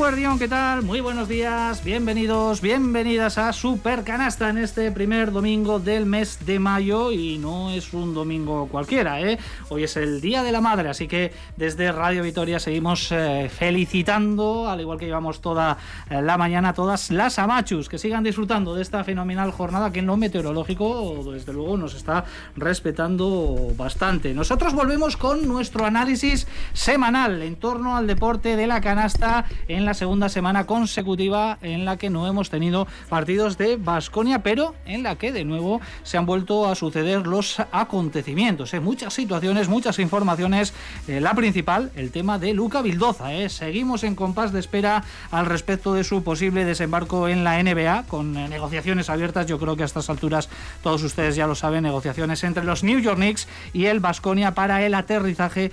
Guardión, ¿qué tal? Muy buenos días, bienvenidos, bienvenidas a Super Canasta en este primer domingo del mes de mayo y no es un domingo cualquiera, ¿eh? Hoy es el Día de la Madre, así que desde Radio Vitoria seguimos eh, felicitando, al igual que llevamos toda eh, la mañana, todas las amachus que sigan disfrutando de esta fenomenal jornada que en lo meteorológico, desde luego, nos está respetando bastante. Nosotros volvemos con nuestro análisis semanal en torno al deporte de la canasta en la segunda semana consecutiva en la que no hemos tenido partidos de Basconia, pero en la que de nuevo se han vuelto a suceder los acontecimientos. ¿eh? Muchas situaciones, muchas informaciones. Eh, la principal, el tema de Luca Vildoza. ¿eh? Seguimos en compás de espera al respecto de su posible desembarco en la NBA, con negociaciones abiertas. Yo creo que a estas alturas todos ustedes ya lo saben, negociaciones entre los New York Knicks y el Basconia para el aterrizaje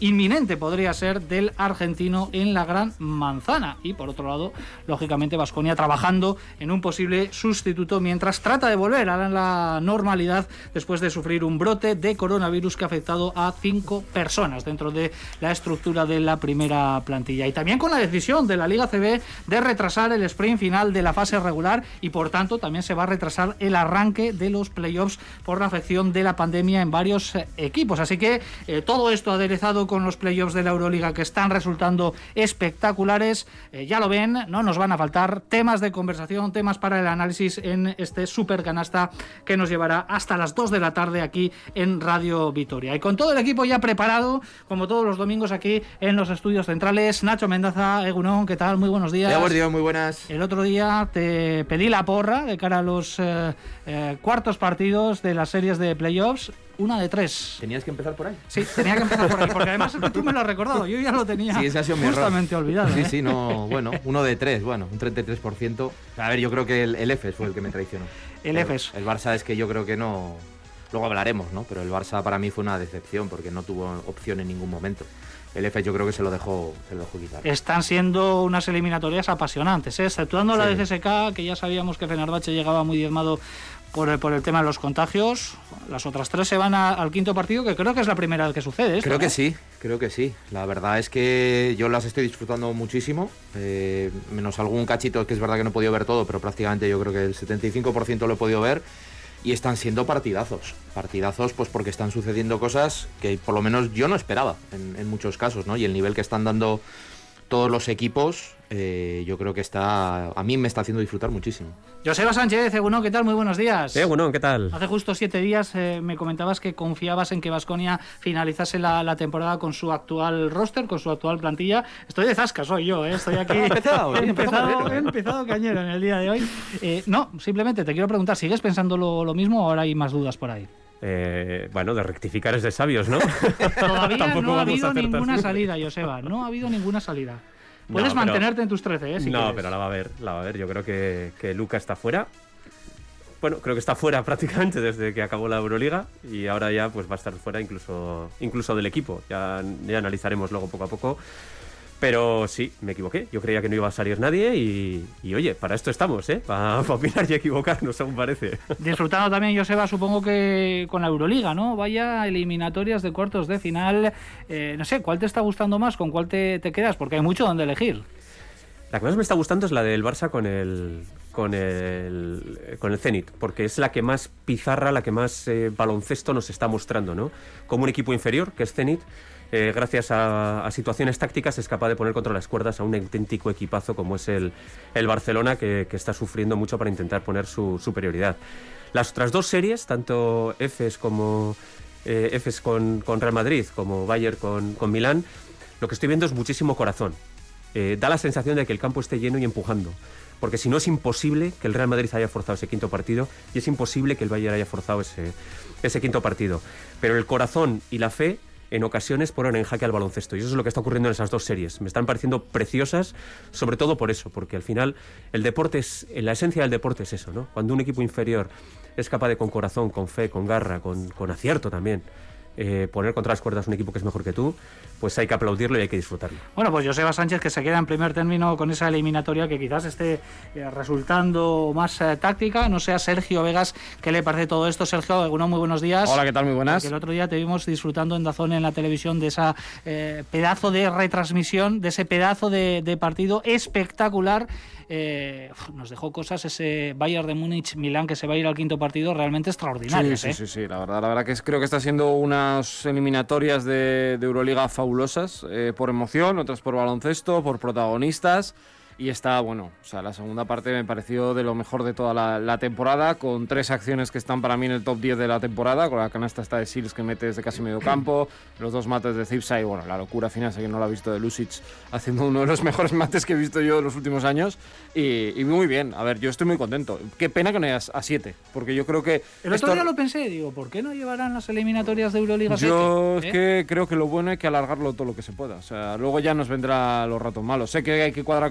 inminente, podría ser, del argentino en la Gran Manzana. Y por otro lado, lógicamente, Vasconia trabajando en un posible sustituto mientras trata de volver a la normalidad después de sufrir un brote de coronavirus que ha afectado a cinco personas dentro de la estructura de la primera plantilla. Y también con la decisión de la Liga CB de retrasar el sprint final de la fase regular y por tanto también se va a retrasar el arranque de los playoffs por la afección de la pandemia en varios eh, equipos. Así que eh, todo esto aderezado con los playoffs de la Euroliga que están resultando espectaculares. Eh, ya lo ven, no nos van a faltar temas de conversación, temas para el análisis en este super canasta que nos llevará hasta las 2 de la tarde aquí en Radio Vitoria. Y con todo el equipo ya preparado, como todos los domingos aquí en los estudios centrales, Nacho Mendaza, Egunon, ¿qué tal? Muy buenos días. muy buenas. El otro día te pedí la porra de cara a los eh, eh, cuartos partidos de las series de playoffs una de tres. ¿Tenías que empezar por ahí? Sí, tenía que empezar por ahí, porque además es que tú me lo has recordado, yo ya lo tenía sí, ese ha sido justamente olvidado. Sí, ¿eh? sí, no, bueno, uno de tres, bueno, un 33%. A ver, yo creo que el, el EFES fue el que me traicionó. El EFES. El Barça es que yo creo que no... Luego hablaremos, ¿no? Pero el Barça para mí fue una decepción porque no tuvo opción en ningún momento el EFES yo creo que se lo dejó, se lo dejó quitar. Están siendo unas eliminatorias apasionantes, ¿eh? exceptuando la de CSK, que ya sabíamos que Fenerbahce llegaba muy diezmado por el, por el tema de los contagios. Las otras tres se van al quinto partido, que creo que es la primera vez que sucede. creo que sí, creo que sí. La verdad es que yo las estoy disfrutando muchísimo, eh, menos algún cachito que es verdad que no he podido ver todo, pero prácticamente yo creo que el 75% lo he podido ver y están siendo partidazos. Partidazos, pues porque están sucediendo cosas que por lo menos yo no esperaba en, en muchos casos, ¿no? Y el nivel que están dando todos los equipos, eh, yo creo que está a mí me está haciendo disfrutar muchísimo. Joseba Sánchez, Egunon, ¿qué tal? Muy buenos días. Egunon, ¿qué tal? Hace justo siete días eh, me comentabas que confiabas en que Vasconia finalizase la, temporada con su actual roster, con su actual plantilla. Estoy de zasca, soy yo, ¿eh? estoy aquí. he empezado, he empezado, he empezado cañero en el día de hoy. Eh, no, simplemente te quiero preguntar, ¿sigues pensando lo, lo mismo o ahora hay más dudas por ahí? Eh, bueno, de rectificar es de sabios, ¿no? Todavía no ha habido ninguna salida, Joseba. No ha habido ninguna salida. Puedes mantenerte en tus 13, ¿eh? no, pero la va a ver, la va a ver. Yo creo que, que Luca está fuera. Bueno, creo que está fuera prácticamente desde que acabó la Euroliga y ahora ya pues va a estar fuera incluso, incluso del equipo. Ya, ya analizaremos luego poco a poco. Pero sí, me equivoqué. Yo creía que no iba a salir nadie y, oye, para esto estamos, ¿eh? Para, opinar y equivocarnos, según parece. Disfrutando también, Joseba, supongo que con la Euroliga, ¿no? Vaya eliminatorias de cuartos de final. Eh, no sé, ¿cuál te está gustando más? ¿Con cuál te, quedas? Porque hay mucho donde elegir. La que más me está gustando es la del Barça con el, con el, con el Zenit, porque es la que más pizarra, la que más eh, baloncesto nos está mostrando, ¿no? Como un equipo inferior, que es Zenit, eh, gracias a, situaciones tácticas, es capaz de poner contra las cuerdas a un auténtico equipazo como es el, el Barcelona, que, está sufriendo mucho para intentar poner su superioridad. Las otras dos series, tanto EFES como eh, con, con, Real Madrid como Bayern con, con, Milán, lo que estoy viendo es muchísimo corazón. Eh, da la sensación de que el campo esté lleno y empujando. Porque si no es imposible que el Real Madrid haya forzado ese quinto partido y es imposible que el Bayern haya forzado ese, ese quinto partido. Pero el corazón y la fe en ocasiones ponen en jaque al baloncesto. Y eso es lo que está ocurriendo en esas dos series. Me están pareciendo preciosas, sobre todo por eso, porque al final el deporte es, la esencia del deporte es eso, ¿no? Cuando un equipo inferior es capaz de con corazón, con fe, con garra, con, acierto también, eh, poner contra las cuerdas un equipo que es mejor que tú, pues hay que aplaudirlo y hay que disfrutarlo. Bueno, pues Joseba Sánchez que se queda en primer término con esa eliminatoria que quizás esté eh, resultando más eh, táctica, no sea Sergio Vegas, ¿qué le parece todo esto? Sergio, algunos muy buenos días. Hola, ¿qué tal? Muy buenas. Porque el otro día te vimos disfrutando en Dazón en la televisión de esa eh, pedazo de retransmisión, de ese pedazo de, de partido espectacular. Eh, nos dejó cosas ese Bayern de Múnich Milán que se va a ir al quinto partido realmente extraordinarios. Sí, ¿eh? sí, sí, sí, la verdad, la verdad que es- creo que está siendo unas eliminatorias de, de Euroliga eh, por emoción, otras por baloncesto, por protagonistas. Y está, bueno, o sea, la segunda parte me pareció de lo mejor de toda la, la temporada, con tres acciones que están para mí en el top 10 de la temporada, con la canasta esta de Sils que mete desde casi medio campo, los dos mates de Zipsa y, bueno, la locura final, que no lo ha visto de Lusic, haciendo uno de los mejores mates que he visto yo en los últimos años. Y, y muy bien, a ver, yo estoy muy contento. Qué pena que no haya a 7, porque yo creo que... El otro esto- día lo pensé, digo, ¿por qué no llevarán las eliminatorias de Euroliga yo siete? es ¿Eh? que creo que lo bueno hay que alargarlo todo lo que se pueda. O sea, luego ya nos vendrá los ratos malos. Sé que hay que cuadrar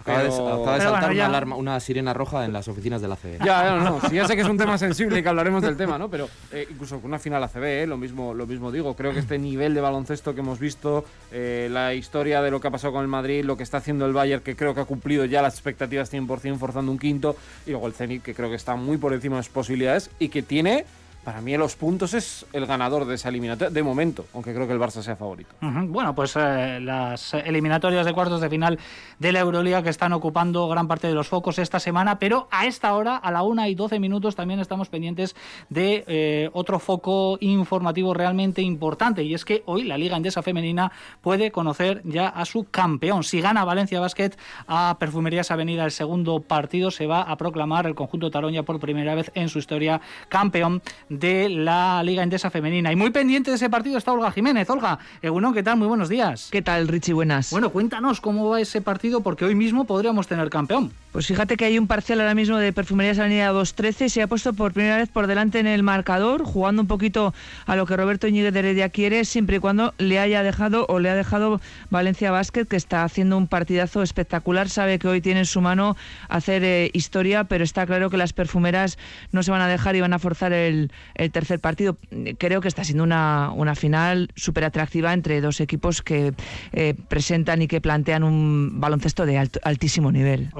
Acaba de, acaba saltar bueno, ya- una, alarma, una sirena roja en las oficinas de la CB. Ya, ya, no, sí, ya sé que es un tema sensible y que hablaremos del tema, ¿no? Pero eh, incluso con una final ACB, ¿eh? lo, mismo, lo mismo digo. Creo que este nivel de baloncesto que hemos visto, eh, la historia de lo que ha pasado con el Madrid, lo que está haciendo el Bayern, que creo que ha cumplido ya las expectativas 100% forzando un quinto, y luego el Zenit, que creo que está muy por encima de sus posibilidades y que tiene, para mí, los puntos es el ganador de esa eliminatoria, de momento, aunque creo que el Barça sea favorito. Bueno, pues eh, las eliminatorias de cuartos de final de la Euroliga que están ocupando gran parte de los focos esta semana, pero a esta hora, a la 1 y 12 minutos, también estamos pendientes de eh, otro foco informativo realmente importante, y es que hoy la Liga Endesa Femenina puede conocer ya a su campeón. Si gana Valencia Basket a Perfumerías Avenida el segundo partido, se va a proclamar el conjunto Taroña por primera vez en su historia campeón de la Liga Endesa Femenina. Y muy pendiente de ese partido está Olga Jiménez. Olga, Egunon, ¿qué tal? Muy buenos días. ¿Qué tal, Richie? Buenas. Bueno, cuéntanos cómo va ese partido, porque hoy mismo podríamos tener campeón. Pues fíjate que hay un parcial ahora mismo de Perfumerías Avenida 213 y se ha puesto por primera vez por delante en el marcador, jugando un poquito a lo que Roberto Íñiguez de Heredia quiere, siempre y cuando le haya dejado o le ha dejado Valencia Basket, que está haciendo un partidazo espectacular. Sabe que hoy tiene en su mano hacer eh, historia, pero está claro que las perfumeras no se van a dejar y van a forzar el, el tercer partido. Creo que está siendo una, una final súper atractiva entre dos equipos que eh, presentan y que plantean un baloncesto de altísimo nivel.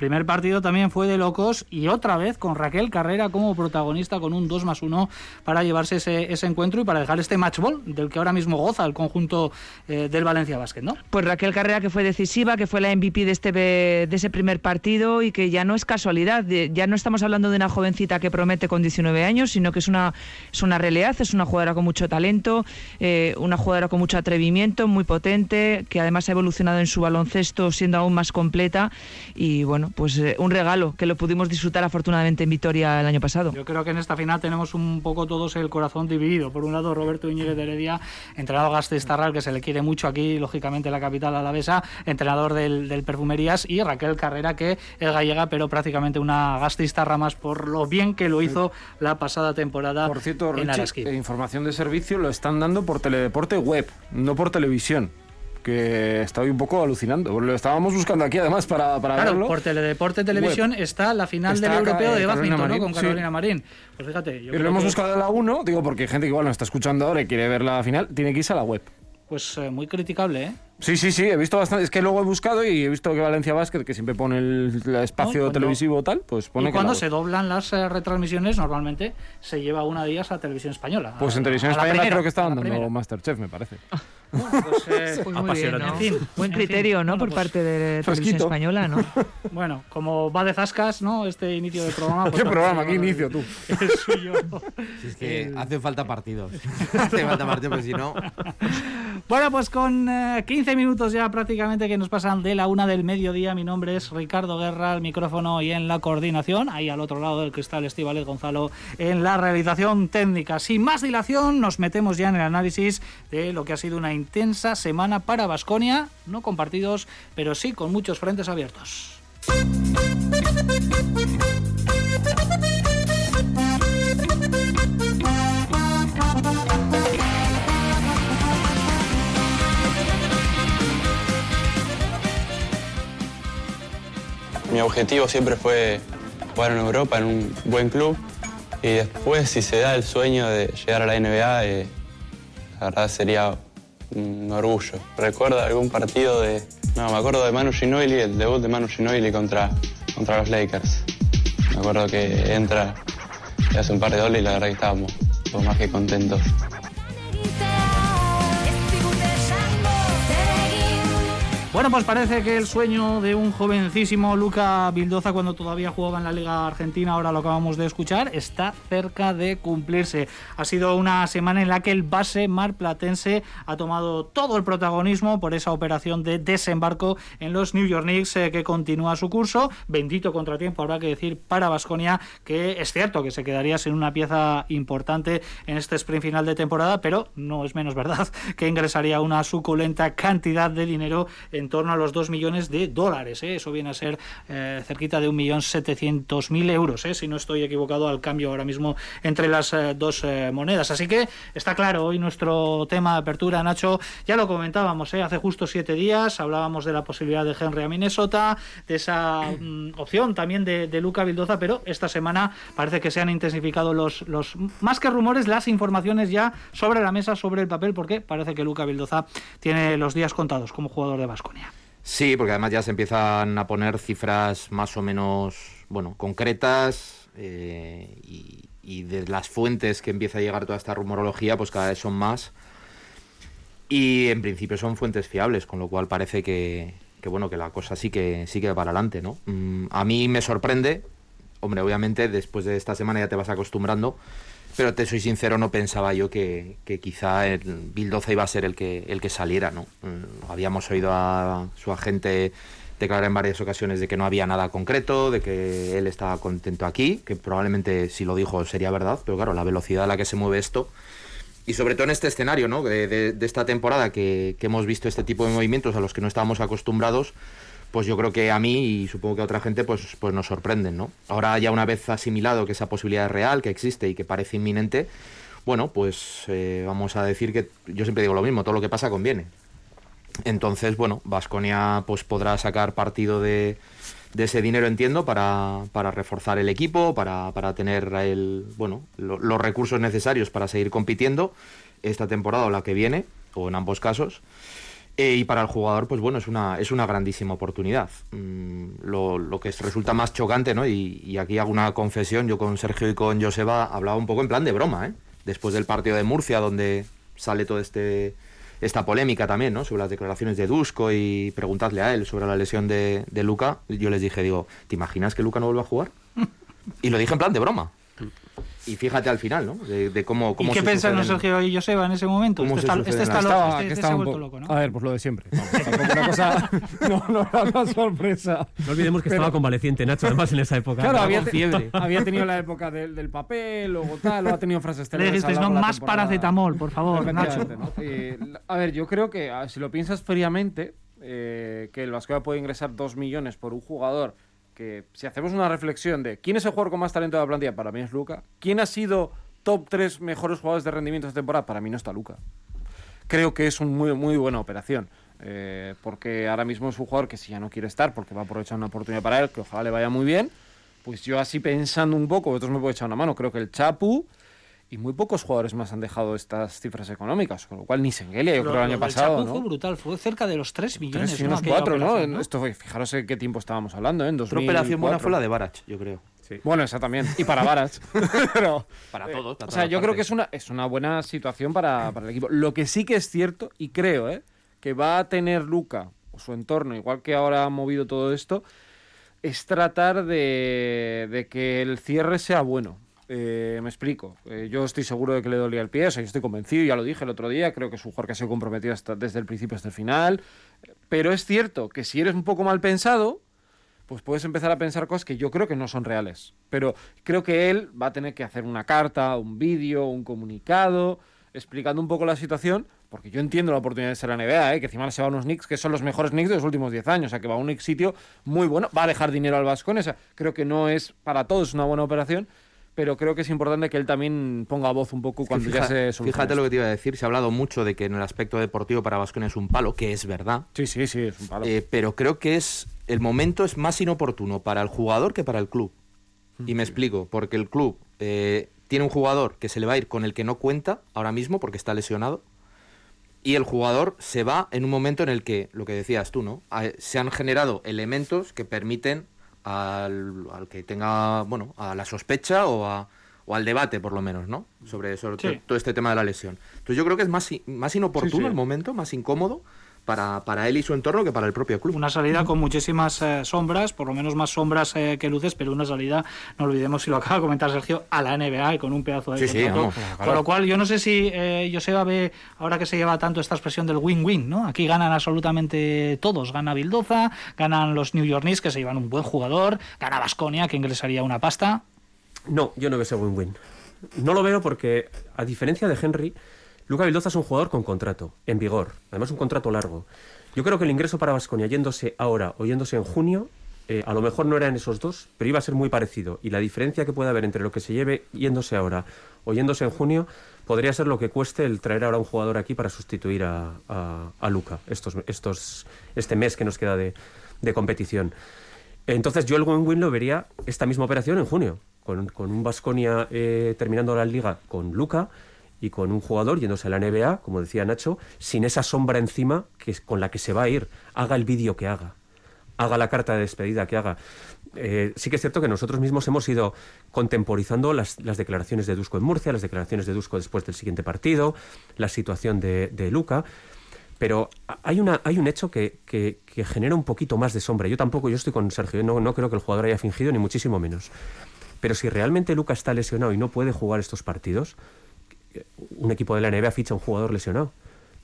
Primer partido también fue de locos y otra vez con Raquel Carrera como protagonista con un 2 más 1 para llevarse ese, ese encuentro y para dejar este match ball del que ahora mismo goza el conjunto eh, del Valencia Basket, ¿no? Pues Raquel Carrera, que fue decisiva, que fue la MVP de, este, de ese primer partido y que ya no es casualidad. ya no estamos hablando de una jovencita que promete con 19 años, sino que es una, es una realidad, es una jugadora con mucho talento, eh, una jugadora con mucho atrevimiento, muy potente, que además ha evolucionado en su baloncesto siendo aún más completa. Y bueno, pues eh, un regalo que lo pudimos disfrutar afortunadamente en Vitoria el año pasado. Yo creo que en esta final tenemos un poco todos el corazón dividido. Por un lado, Roberto Íñiguez de Heredia, entrenador Gastistarral, que se le quiere mucho aquí, lógicamente, en la capital alavesa, entrenador del, del Perfumerías, y Raquel Carrera, que es gallega, pero prácticamente una Gastistarra más por lo bien que lo hizo la pasada temporada Por cierto, en Richie, eh, información de servicio lo están dando por teledeporte web, no por televisión. Que estoy un poco alucinando. Lo estábamos buscando aquí además para, para Claro, verlo. por Teledeporte Televisión está la final Está del europeo eh, de badminton, ¿no? Marín, Con sí. Carolina Marín. Pues fíjate, yo Y lo hemos que- buscado en la 1, digo, porque hay gente que igual no está escuchando ahora y quiere ver la final, tiene que irse a la web. Pues eh, muy criticable, ¿eh? Sí, sí, sí, he visto bastante. Es que luego he buscado y he visto que Valencia Basket, que siempre pone el, el espacio No, televisivo tal, pues pone y que cuando la se doblan las eh, retransmisiones, normalmente se lleva una de ellas a televisión española. Pues en televisión la española primera, creo que estaban la dando. Masterchef, me parece. Bueno, pues, eh, Pues muy bien, Apasionante. ¿no? En fin, Buen en fin. criterio, ¿no? Bueno, por pues- parte de Televisión. Española, ¿no? bueno, como va de zascas, ¿no? Este inicio del programa. pues ¿Qué programa? ¿Qué inicio el- tú? El suyo. Si es que hacen falta partidos. Hace falta partidos, porque si no. Bueno, pues con eh, 15 minutos ya prácticamente que nos pasan de la una del mediodía. Mi nombre es Ricardo Guerra, al micrófono y en la coordinación. Ahí al otro lado del cristal, Estivales Gonzalo en la realización técnica. Sin más dilación, nos metemos ya en el análisis de lo que ha sido una intensa semana para Basconia. No con partidos, pero sí con muchos frentes abiertos. Mi objetivo siempre fue jugar en Europa, en un buen club. Y después, si se da el sueño de llegar a la NBA, eh, la verdad sería un orgullo. ¿Recuerda algún partido de.? No, me acuerdo de Manu Ginobili, el debut de Manu Ginobili contra, contra los Lakers. Me acuerdo que entra y hace un par de dobles y la verdad que estábamos más que contentos. Bueno, pues parece que el sueño de un jovencísimo Luca Bildoza cuando todavía jugaba en la Liga Argentina, ahora lo acabamos de escuchar, está cerca de cumplirse. Ha sido una semana en la que el base marplatense ha tomado todo el protagonismo por esa operación de desembarco en los New York Knicks eh, que continúa su curso. Bendito contratiempo, habrá que decir, para Vasconia, que es cierto que se quedaría sin una pieza importante en este sprint final de temporada, pero no es menos verdad que ingresaría una suculenta cantidad de dinero en torno a los 2 millones de dólares. ¿eh? Eso viene a ser eh, cerquita de 1.700.000 euros, ¿eh? si no estoy equivocado al cambio ahora mismo entre las eh, dos monedas. Así que está claro, hoy nuestro tema de apertura, Nacho, ya lo comentábamos hace justo siete días, hablábamos de la posibilidad de Henry a Minnesota, de esa mm, opción también de, de Luca Vildoza, pero esta semana parece que se han intensificado los, los, más que rumores, las informaciones ya sobre la mesa, sobre el papel, porque parece que Luca Vildoza tiene los días contados como jugador de Vasco. Sí, porque además ya se empiezan a poner cifras más o menos, bueno, concretas eh, y, de las fuentes que empieza a llegar toda esta rumorología, pues cada vez son más. Y en principio son fuentes fiables, con lo cual parece que, que bueno, que la cosa sí que sí que va para adelante, ¿no? Mm, a mí me sorprende, hombre, obviamente después de esta semana ya te vas acostumbrando, pero te soy sincero, no pensaba yo que, que quizá el Bildoza iba a ser el que, el que saliera, ¿no? Mm, habíamos oído a su agente declarar en varias ocasiones de que no había nada concreto, de que él estaba contento aquí, que probablemente si lo dijo sería verdad, pero claro, la velocidad a la que se mueve esto, y sobre todo en este escenario, ¿no? De, de, de esta temporada que, que hemos visto este tipo de movimientos a los que no estábamos acostumbrados, pues yo creo que a mí y supongo que a otra gente pues, pues nos sorprenden, ¿no? Ahora ya una vez asimilado que esa posibilidad es real, que existe y que parece inminente, bueno, pues eh, vamos a decir que yo siempre digo lo mismo, todo lo que pasa conviene. Entonces, bueno, Vasconia pues podrá sacar partido de, ese dinero, entiendo, para, reforzar el equipo, para, tener el, bueno, lo, los recursos necesarios para seguir compitiendo esta temporada o la que viene, o en ambos casos. Eh, y para el jugador, pues bueno, es una, es una grandísima oportunidad. Mm, lo, lo, que resulta más chocante, ¿no? Y, y, aquí hago una confesión, yo con Sergio y con Joseba hablaba un poco en plan de broma, ¿eh? Después del partido de Murcia, donde sale todo este esta polémica también, ¿no? Sobre las declaraciones de Dusko y preguntadle a él sobre la lesión de, de Luca. Yo les dije, digo, ¿te imaginas que Luca no vuelva a jugar? Y lo dije en plan de broma. Y fíjate al final, ¿no? De, de cómo, cómo, ¿Y qué pensaron Sergio y Joseba en ese momento? Este está, este está, estaba, loco, este, este se ha vuelto loco, ¿no? A ver, pues lo de siempre. Vamos, una cosa, no, no era una sorpresa. No olvidemos que Pero- estaba convaleciente Nacho, además en esa época. Claro, había, te- fiebre. había tenido la época del, del papel, luego tal, luego ha tenido frases Le a dijisteis, lo no, más temporada. paracetamol, por favor, Nacho. A ver, yo creo que si lo piensas fríamente, eh, que el Vasconia puede ingresar 2 millones por un jugador si hacemos una reflexión de quién es el jugador con más talento de la plantilla, para mí es Luca. ¿Quién ha sido top 3 mejores jugadores de rendimiento esta temporada? Para mí no está Luca. Creo que es una muy, muy buena operación. eh, porque ahora mismo es un jugador que si ya no quiere estar, porque va a aprovechar una oportunidad para él, que ojalá le vaya muy bien, pues yo así pensando un poco, vosotros me podéis echar una mano, creo que el Chapu y muy pocos jugadores más han dejado estas cifras económicas, con lo cual ni Sengelia, yo Lo- creo el año pasado, ¿no? fue brutal, fue cerca de los 3 millones. Tres y ¿no? unos Aquella cuatro, ¿no? operación, En- Esto fue, fijaros en qué tiempo estábamos hablando, ¿eh? En Otra operación buena 2004. fue la de Barach, yo creo. Bueno, esa también. Y para Varas. Pero, Para eh, todos. para o sea, yo creo que es una, es una buena situación para, para el equipo. Lo que sí que es cierto, y creo, ¿eh? que va a tener Luca o su entorno, igual que ahora ha movido todo esto, es tratar de, de que el cierre sea bueno. Eh, me explico. Eh, yo estoy seguro de que le dolía el pie, o sea, yo estoy convencido, ya lo dije el otro día, creo que es un jugador que ha sido comprometido hasta, desde el principio hasta el final. Pero es cierto que si eres un poco mal pensado, pues puedes empezar a pensar cosas que yo creo que no son reales. Pero creo que él va a tener que hacer una carta, un vídeo, un comunicado, explicando un poco la situación, porque yo entiendo la oportunidad de ser la NBA, ¿eh? que encima se va a unos Knicks que son los mejores Knicks de los últimos 10 años, o sea, que va a un sitio muy bueno, va a dejar dinero al Vascon, o sea, creo que no es para todos una buena operación, pero creo que es importante que él también ponga voz un poco cuando fija- ya se solucione Fíjate lo que te iba a decir. Se ha hablado mucho de que en el aspecto deportivo para Vasconia es un palo, que es verdad. Sí, sí, sí, es un palo. Eh, pero creo que es el momento es más inoportuno para el jugador que para el club. Y me explico, porque el club eh, tiene un jugador que se le va a ir con el que no cuenta ahora mismo porque está lesionado. Y el jugador se va en un momento en el que, lo que decías tú, ¿no? Ah, Se han generado elementos que permiten al, al que tenga, bueno, a la sospecha o, a- o al debate, por lo menos, ¿no? Sobre, sobre Sí. todo este tema de la lesión. Entonces yo creo que es más, más inoportuno Sí, sí. el momento, más incómodo para, para él y su entorno que para el propio club. Una salida con muchísimas eh, sombras, por lo menos más sombras eh, que luces, pero una salida, no olvidemos si lo acaba de comentar Sergio, a la NBA y con un pedazo de Sí, sí, contrato. vamos, Con lo cual, yo no sé si eh, Joseba ve, ahora que se lleva tanto esta expresión del win-win, ¿no? Aquí ganan absolutamente todos. Gana Bildoza, ganan los New York Knicks, que se llevan un buen jugador, gana Basconia, que ingresaría una pasta. No, yo no veo ese win-win. No lo veo porque, a diferencia de Henry, Luca Vildoza es un jugador con contrato, en vigor, además un contrato largo. Yo creo que el ingreso para Vasconia yéndose ahora o yéndose en junio, eh, a lo mejor no eran esos dos, pero iba a ser muy parecido. Y la diferencia que puede haber entre lo que se lleve yéndose ahora o yéndose en junio podría ser lo que cueste el traer ahora un jugador aquí para sustituir a, Luca estos, este mes que nos queda de, competición. Entonces yo el win-win lo vería esta misma operación en junio, con, un Vasconia terminando la liga con Luca y con un jugador yéndose a la NBA, como decía Nacho, sin esa sombra encima que es con la que se va a ir. Haga el vídeo que haga, haga la carta de despedida que haga. Eh, sí que es cierto que nosotros mismos hemos ido contemporizando las, declaraciones de Dusko en Murcia, las declaraciones de Dusko después del siguiente partido, la situación de, Luca. Pero hay, una, hay un hecho que, que- que genera un poquito más de sombra. Yo tampoco, yo estoy con Sergio, no, no creo que el jugador haya fingido, ni muchísimo menos. Pero si realmente Luca está lesionado y no puede jugar estos partidos, un equipo de la NBA ficha a un jugador lesionado.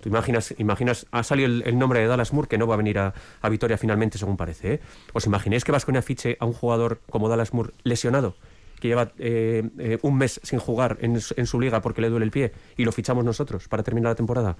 Tú imaginas, imaginas ha salido el, nombre de Dallas Moore, que no va a venir a, a Vitoria finalmente, según parece. ¿eh? ¿Os imagináis que Vasconia fiche a un jugador como Dallas Moore lesionado? que lleva eh, eh, un mes sin jugar en, en su liga porque le duele el pie y lo fichamos nosotros para terminar la temporada.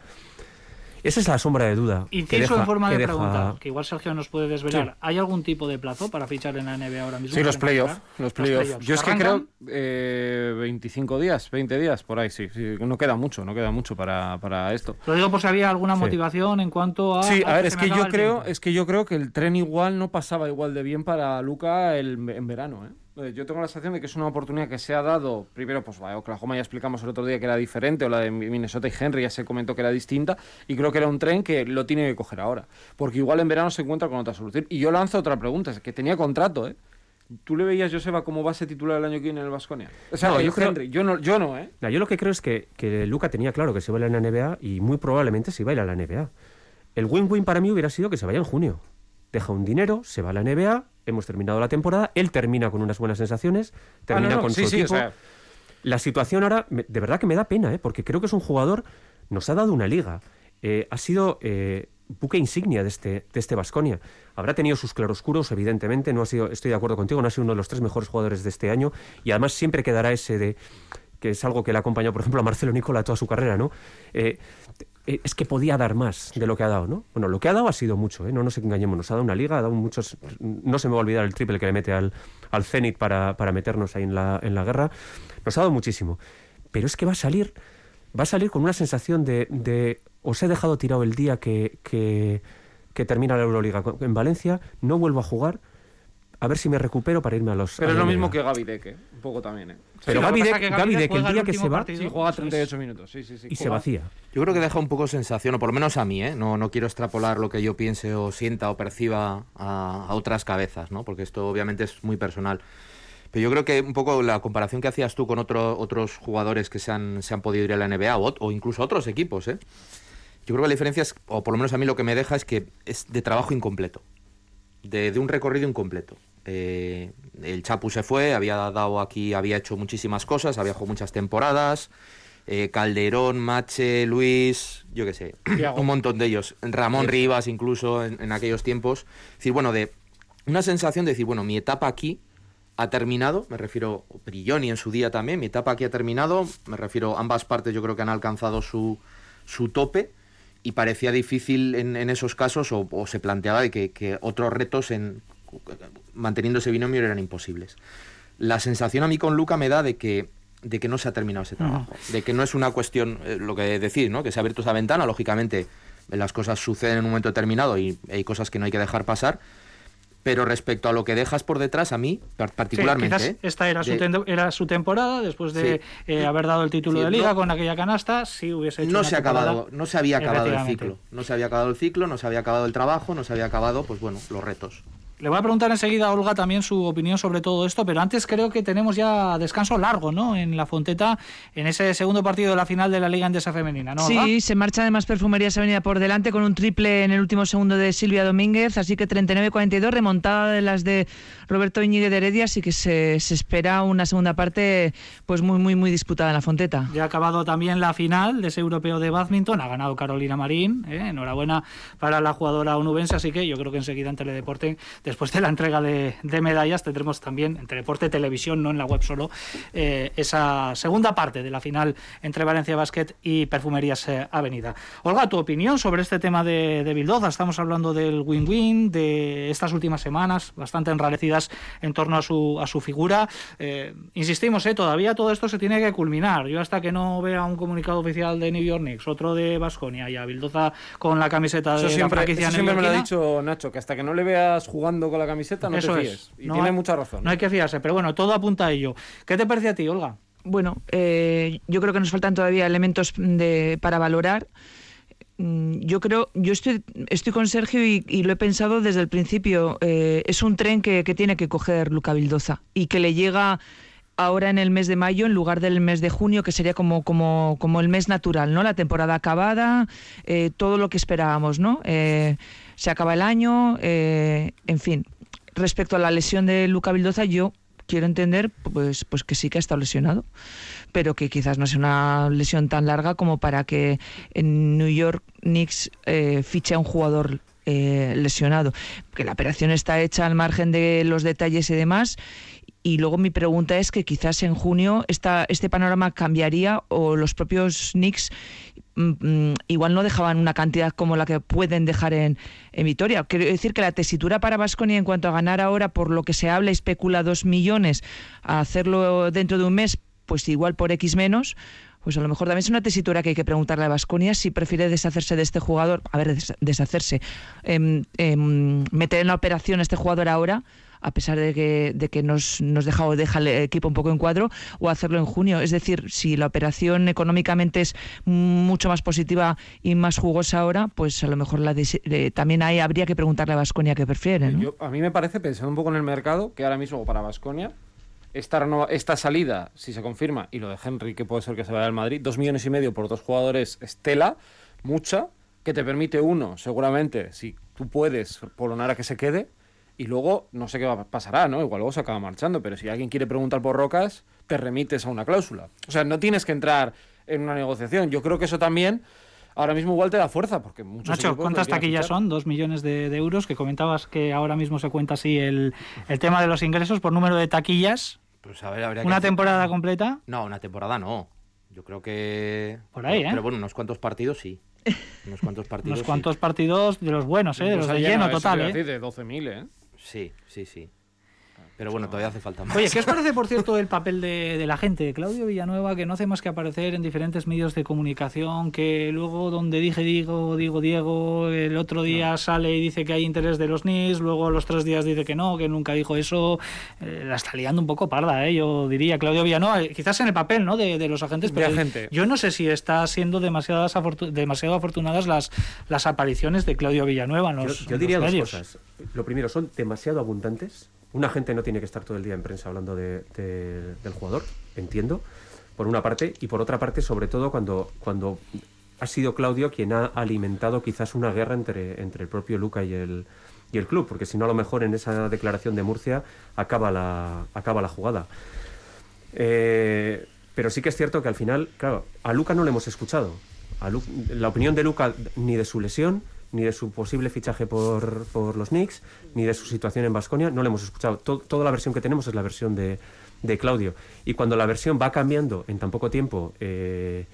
Esa es la sombra de duda. que Inciso deja- en forma de deja- pregunta, que igual Sergio nos puede desvelar. Sí. ¿Hay algún tipo de plazo para fichar en la NBA ahora mismo? Sí, los ¿Para playoffs. Los playoffs. Yo es que creo eh, 25 días, 20 días, por ahí, sí, sí. No queda mucho, no queda mucho para, para esto. Lo digo por si había alguna Sí. motivación en cuanto a. Sí, "Ay, a ver, es que yo creo, tiempo". es que yo creo que el tren igual no pasaba igual de bien para Luca el- en verano, ¿eh? Eh, Yo tengo la sensación de que es una oportunidad que se ha dado, primero, pues vaya, Oklahoma ya explicamos el otro día que era diferente, o la de Minnesota y Henry ya se comentó que era distinta, y creo que era un tren que lo tiene que coger ahora, porque igual en verano se encuentra con otra solución. Y yo lanzo otra pregunta, es que tenía contrato, ¿eh? ¿Tú le veías, Joseba, como base titular el año que viene en el Vasconia? O sea, No, yo creo- Henry, yo no, yo no, ¿eh? Yo lo que creo es que, que Luca tenía claro que se va a ir a la NBA y muy probablemente se va a ir a la NBA. El win-win para mí hubiera sido que se vaya en junio. Deja un dinero, se va a la NBA, hemos terminado la temporada, él termina con unas buenas sensaciones, termina Ah, no, no, con sí, su sí, o equipo. sea- La situación ahora, de verdad que me da pena, ¿eh? porque creo que es un jugador, nos ha dado una liga, eh, ha sido eh, buque insignia de este, de este Vasconia. Habrá tenido sus claroscuros, evidentemente, no ha sido, estoy de acuerdo contigo, no ha sido uno de los tres mejores jugadores de este año, y además siempre quedará ese de que es algo que le ha acompañado, por ejemplo, a Marcelo Nicola toda su carrera, ¿no? Eh, es que podía dar más de lo que ha dado, ¿no? Bueno, lo que ha dado ha sido mucho, ¿eh? No nos engañemos, nos ha dado una liga, ha dado muchos... No se me va a olvidar el triple que le mete al, al Zenit para, para meternos ahí en la, en la guerra. Nos ha dado muchísimo. Pero es que va a salir, va a salir con una sensación de, de os he dejado tirado el día que, que, que termina la Euroliga en Valencia, no vuelvo a jugar, a ver si me recupero para irme a los... Pero a es lo mismo que Gaby Deck, ¿eh? Un poco también, ¿eh? Pero que Gaby Deck- es que el juega día que se va, partido, Sí, juega eso es- 38 minutos, sí, sí, sí. y se vacía. Yo creo que deja un poco sensación, o por lo menos a mí, ¿eh? no, no quiero extrapolar lo que yo piense o sienta o perciba a, a otras cabezas, ¿no? porque esto obviamente es muy personal. Pero yo creo que un poco la comparación que hacías tú con otro- otros jugadores que se han, se han podido ir a la NBA o incluso otros equipos, ¿eh? yo creo que la diferencia es, o por lo menos a mí lo que me deja es que es de trabajo incompleto, de, de un recorrido incompleto. Eh, el Chapu se fue, había dado aquí, había hecho muchísimas cosas, había jugado muchas temporadas. eh, Calderón, Mache, Luis, yo qué sé, un montón de ellos. Ramón Rivas, incluso en, en aquellos tiempos. Es decir, bueno, de una sensación de decir, bueno, mi etapa aquí ha terminado, me refiero, Brilloni en su día también, mi etapa aquí ha terminado, me refiero, ambas partes yo creo que han alcanzado su, su tope y parecía difícil en, en esos casos o, o se planteaba de que, que otros retos en manteniendo ese binomio eran imposibles. La sensación a mí con Luca me da de que de que no se ha terminado ese trabajo, de que no es una cuestión, eh, lo que decís, ¿no? que se ha abierto esa ventana, lógicamente las cosas suceden en un momento determinado y hay cosas que no hay que dejar pasar, Pero respecto a lo que dejas por detrás, a mí, par- Sí, particularmente. ¿eh? esta era su, de- tem- era su temporada después de Sí. eh, haber dado el título Sí, de liga no- con aquella canasta. Si hubiese hecho no una se acabado, no se había acabado el ciclo. No se había acabado el ciclo, no se había acabado el trabajo, no se había acabado, pues bueno, los retos. Le voy a preguntar enseguida a Olga también su opinión sobre todo esto, pero antes creo que tenemos ya descanso largo, ¿no? En la Fonteta, en ese segundo partido de la final de la Liga Endesa Femenina, ¿no? Olga? Sí, se marcha además Perfumerías Avenida por delante con un triple en el último segundo de Silvia Domínguez, así que 39-42, remontada de las de Roberto Iñigue de Heredia, así que se, se espera una segunda parte pues muy, muy, muy disputada en la Fonteta. Ya ha acabado también la final de ese europeo de badminton, ha ganado Carolina Marín, ¿eh? enhorabuena para la jugadora onubense, así que yo creo que enseguida en Teledeporte, después de la entrega de, de medallas, tendremos también en Teledeporte Televisión, no en la web solo, eh, esa segunda parte de la final entre Valencia Basket y Perfumerías eh, Avenida. Olga, tu opinión sobre este tema de, de Bildoza, estamos hablando del win-win, de estas últimas semanas bastante enrarecidas en torno a su, a su figura. Eh, insistimos, eh, todavía todo esto se tiene que culminar. Yo hasta que no vea un comunicado oficial de New York Knicks, otro de Basconia y a Bildoza con la camiseta de Eso la siempre, franquicia eso siempre me lo ha dicho Nacho, que hasta que no le veas jugando con la camiseta no Eso te es. fíes. Y No tiene hay- mucha razón. No hay que fiarse, pero bueno, todo apunta a ello. ¿Qué te parece a ti, Olga? Bueno, eh, yo creo que nos faltan todavía elementos de, para valorar. Mm, Yo creo, yo estoy, estoy con Sergio y, y lo he pensado desde el principio. eh, es un tren que, que tiene que coger Luca Vildoza y que le llega ahora en el mes de mayo en lugar del mes de junio, que sería como, como, como el mes natural, ¿no? La temporada acabada, eh, todo lo que esperábamos, ¿no? Eh, se acaba el año, eh, en fin. Respecto a la lesión de Luca Vildoza, yo quiero entender pues, pues que sí que ha estado lesionado, pero que quizás no sea una lesión tan larga como para que en New York Knicks eh, fiche a un jugador eh, lesionado. Que la operación está hecha al margen de los detalles y demás. Y luego mi pregunta es que quizás en junio esta, este panorama cambiaría o los propios Knicks mm, mm, igual no dejaban una cantidad como la que pueden dejar en, en Vitoria. Quiero decir que la tesitura para Vasconia en cuanto a ganar ahora, por lo que se habla y especula, dos millones, a hacerlo dentro de un mes, pues igual por X menos, pues a lo mejor también es una tesitura que hay que preguntarle a Vasconia si prefiere deshacerse de este jugador, a ver, des- deshacerse, em, em, meter en la operación a este jugador ahora a pesar de que, de que nos, nos deja o deja el equipo un poco en cuadro, o hacerlo en junio. Es decir, si la operación económicamente es mucho más positiva y más jugosa ahora, pues a lo mejor eh, también ahí habría que preguntarle a Vasconia qué prefiere. ¿no? Yo- a mí me parece, pensando un poco en el mercado, que ahora mismo para Basconia, esta, esta salida, si se confirma, y lo de Henry, que puede ser que se vaya al Madrid, dos millones y medio por dos jugadores, Estela, mucha, que te permite uno, seguramente, si tú puedes, polonar a que se quede, y luego no sé qué va- pasará, ¿no? Igual luego se acaba marchando, pero si alguien quiere preguntar por Rocas, te remites a una cláusula. O sea, no tienes que entrar en una negociación. Yo creo que eso también ahora mismo igual te da fuerza, porque muchos Nacho, ¿cuántas taquillas son? Dos millones de, de euros, que comentabas que ahora mismo se cuenta así el, el tema de los ingresos por número de taquillas. Pues a ver, habría que Una hacer- temporada completa. No, una temporada no. Yo creo que. Por ahí, ¿eh? Pero bueno, unos cuantos partidos sí. Unos cuantos partidos. Unos sí. cuantos partidos de los buenos, ¿eh? de los de lleno, total. ¿eh? decir, de 12.000, ¿eh? Sí, sí, sí. Pero bueno, todavía hace falta más. Oye, ¿qué os parece, por cierto, el papel de, de la gente, de Claudio Villanueva, que no hace más que aparecer en diferentes medios de comunicación, que luego donde dije digo, digo Diego, el otro día sale y dice que hay interés de los NIS, luego los tres días dice que no, que nunca dijo eso, eh, la está liando un poco parda, ¿eh? yo diría, Claudio Villanueva, eh, quizás en el papel ¿no? de, de los agentes, De pero agente. yo no sé si está siendo demasiadas afortu- demasiado afortunadas las, las apariciones de Claudio Villanueva en Yo, los, yo en diría los dos medios. cosas. Lo primero, son demasiado abundantes. Una gente no tiene que estar todo el día en prensa hablando de- de- del jugador, entiendo, por una parte, y por otra parte, sobre todo cuando, cuando ha sido Claudio quien ha alimentado quizás una guerra entre, entre el propio Luca y el, y el club, porque si no, a lo mejor en esa declaración de Murcia acaba la, acaba la jugada. Eh, pero sí que es cierto que al final, claro, a Luca no le hemos escuchado. La opinión de Luca ni de su lesión, ni de su posible fichaje por, por los Knicks, ni de su situación en Basconia, no le hemos escuchado. To- toda la versión que tenemos es la versión de, de Claudio. Y cuando la versión va cambiando en tan poco tiempo, eh,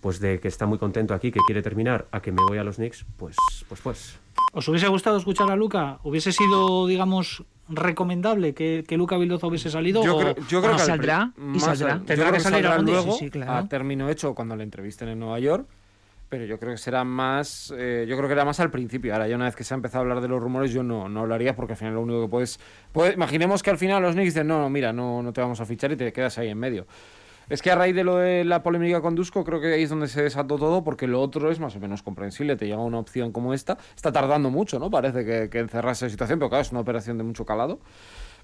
pues de que está muy contento aquí, que quiere terminar, a que me voy a los Knicks, pues, pues, pues. ¿Os hubiese gustado escuchar a Luca? ¿Hubiese sido, digamos, recomendable que, que Luca Vildoza hubiese salido? Yo creo, yo creo que al saldrá, y saldrá. Tendrá que salir luego sí, sí, claro. a término hecho cuando le entrevisten en Nueva York pero yo creo que será más eh, yo creo que era más al principio. Ahora ya una vez que se ha empezado a hablar de los rumores yo no, no hablaría porque al final lo único que puedes, puede- imaginemos que al final los Knicks dicen no, no mira no, no te vamos a fichar y te quedas ahí en medio. Es que a raíz de lo de la polémica con Dusko creo que ahí es donde se desató todo porque lo otro es más o menos comprensible. Te llega una opción como esta. Está tardando mucho no parece que, que encerrarse la situación pero claro es una operación de mucho calado.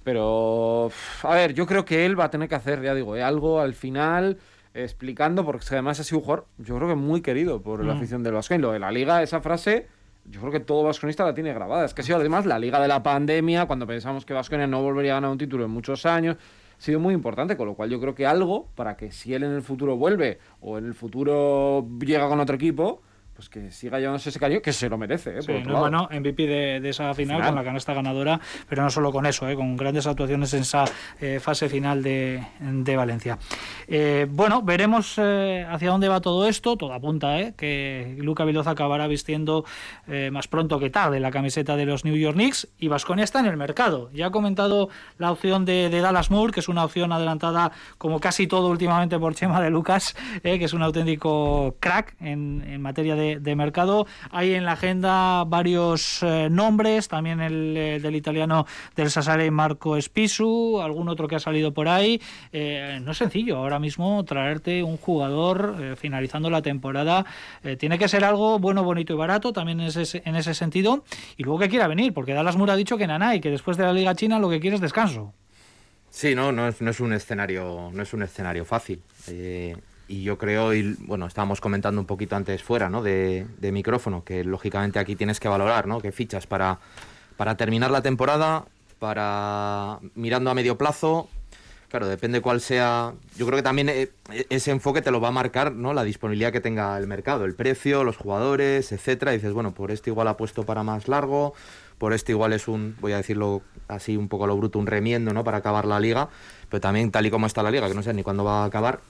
Pero, a ver, yo creo que él va a tener que hacer, ya digo, eh, algo al final explicando, porque además ha sido un jugador, yo creo que muy querido por la afición del Vasconia. Lo de la liga, esa frase, yo creo que todo vasconista la tiene grabada. Es que ha sido además la liga de la pandemia, cuando pensamos que Vasconia no volvería a ganar un título en muchos años. Ha sido muy importante, con lo cual yo creo que algo para que si él en el futuro vuelve o en el futuro llega con otro equipo, pues que siga llevándose ese cariño que se lo merece. ¿eh? Sí, no, bueno, MVP de, de esa final, Final. con la canasta ganadora, pero no solo con eso, eh, con grandes actuaciones en esa eh, fase final de, de Valencia. Eh, bueno, veremos eh, hacia dónde va todo esto. Todo apunta eh, que Luca Vildoza acabará vistiendo más pronto que tarde la camiseta de los New York Knicks y Vasconia está en el mercado. Ya ha comentado la opción de, de Dallas Moore, que es una opción adelantada como casi todo últimamente por Chema de Lucas, que es un auténtico crack en, en materia de, de mercado. Hay en la agenda varios eh, nombres, también el, eh, del italiano del Sassare Marco Spisu, algún otro que ha salido por ahí. Eh, no es sencillo ahora mismo traerte un jugador finalizando la temporada. Tiene que ser algo bueno, bonito y barato, también en ese, en ese sentido. Y luego que quiera venir, porque Dallas Moore ha dicho que Nanay, que después de la Liga China lo que quiere es descanso. Sí, no, no es, no es un escenario, no es un escenario fácil. Y yo creo, y bueno, estábamos comentando un poquito antes fuera, ¿no? De, micrófono, que lógicamente aquí tienes que valorar, ¿no? Que fichas para, para terminar la temporada, para mirando a medio plazo. Claro, depende cuál sea. Yo creo que también eh, ese enfoque te lo va a marcar, ¿no? La disponibilidad que tenga el mercado, el precio, los jugadores, etcétera. Y dices, bueno, por este igual apuesto para más largo, por este igual es un, voy a decirlo así un poco a lo bruto, un remiendo, ¿no? Para acabar la liga. Pero también tal y como está la liga, que no sé ni cuándo va a acabar,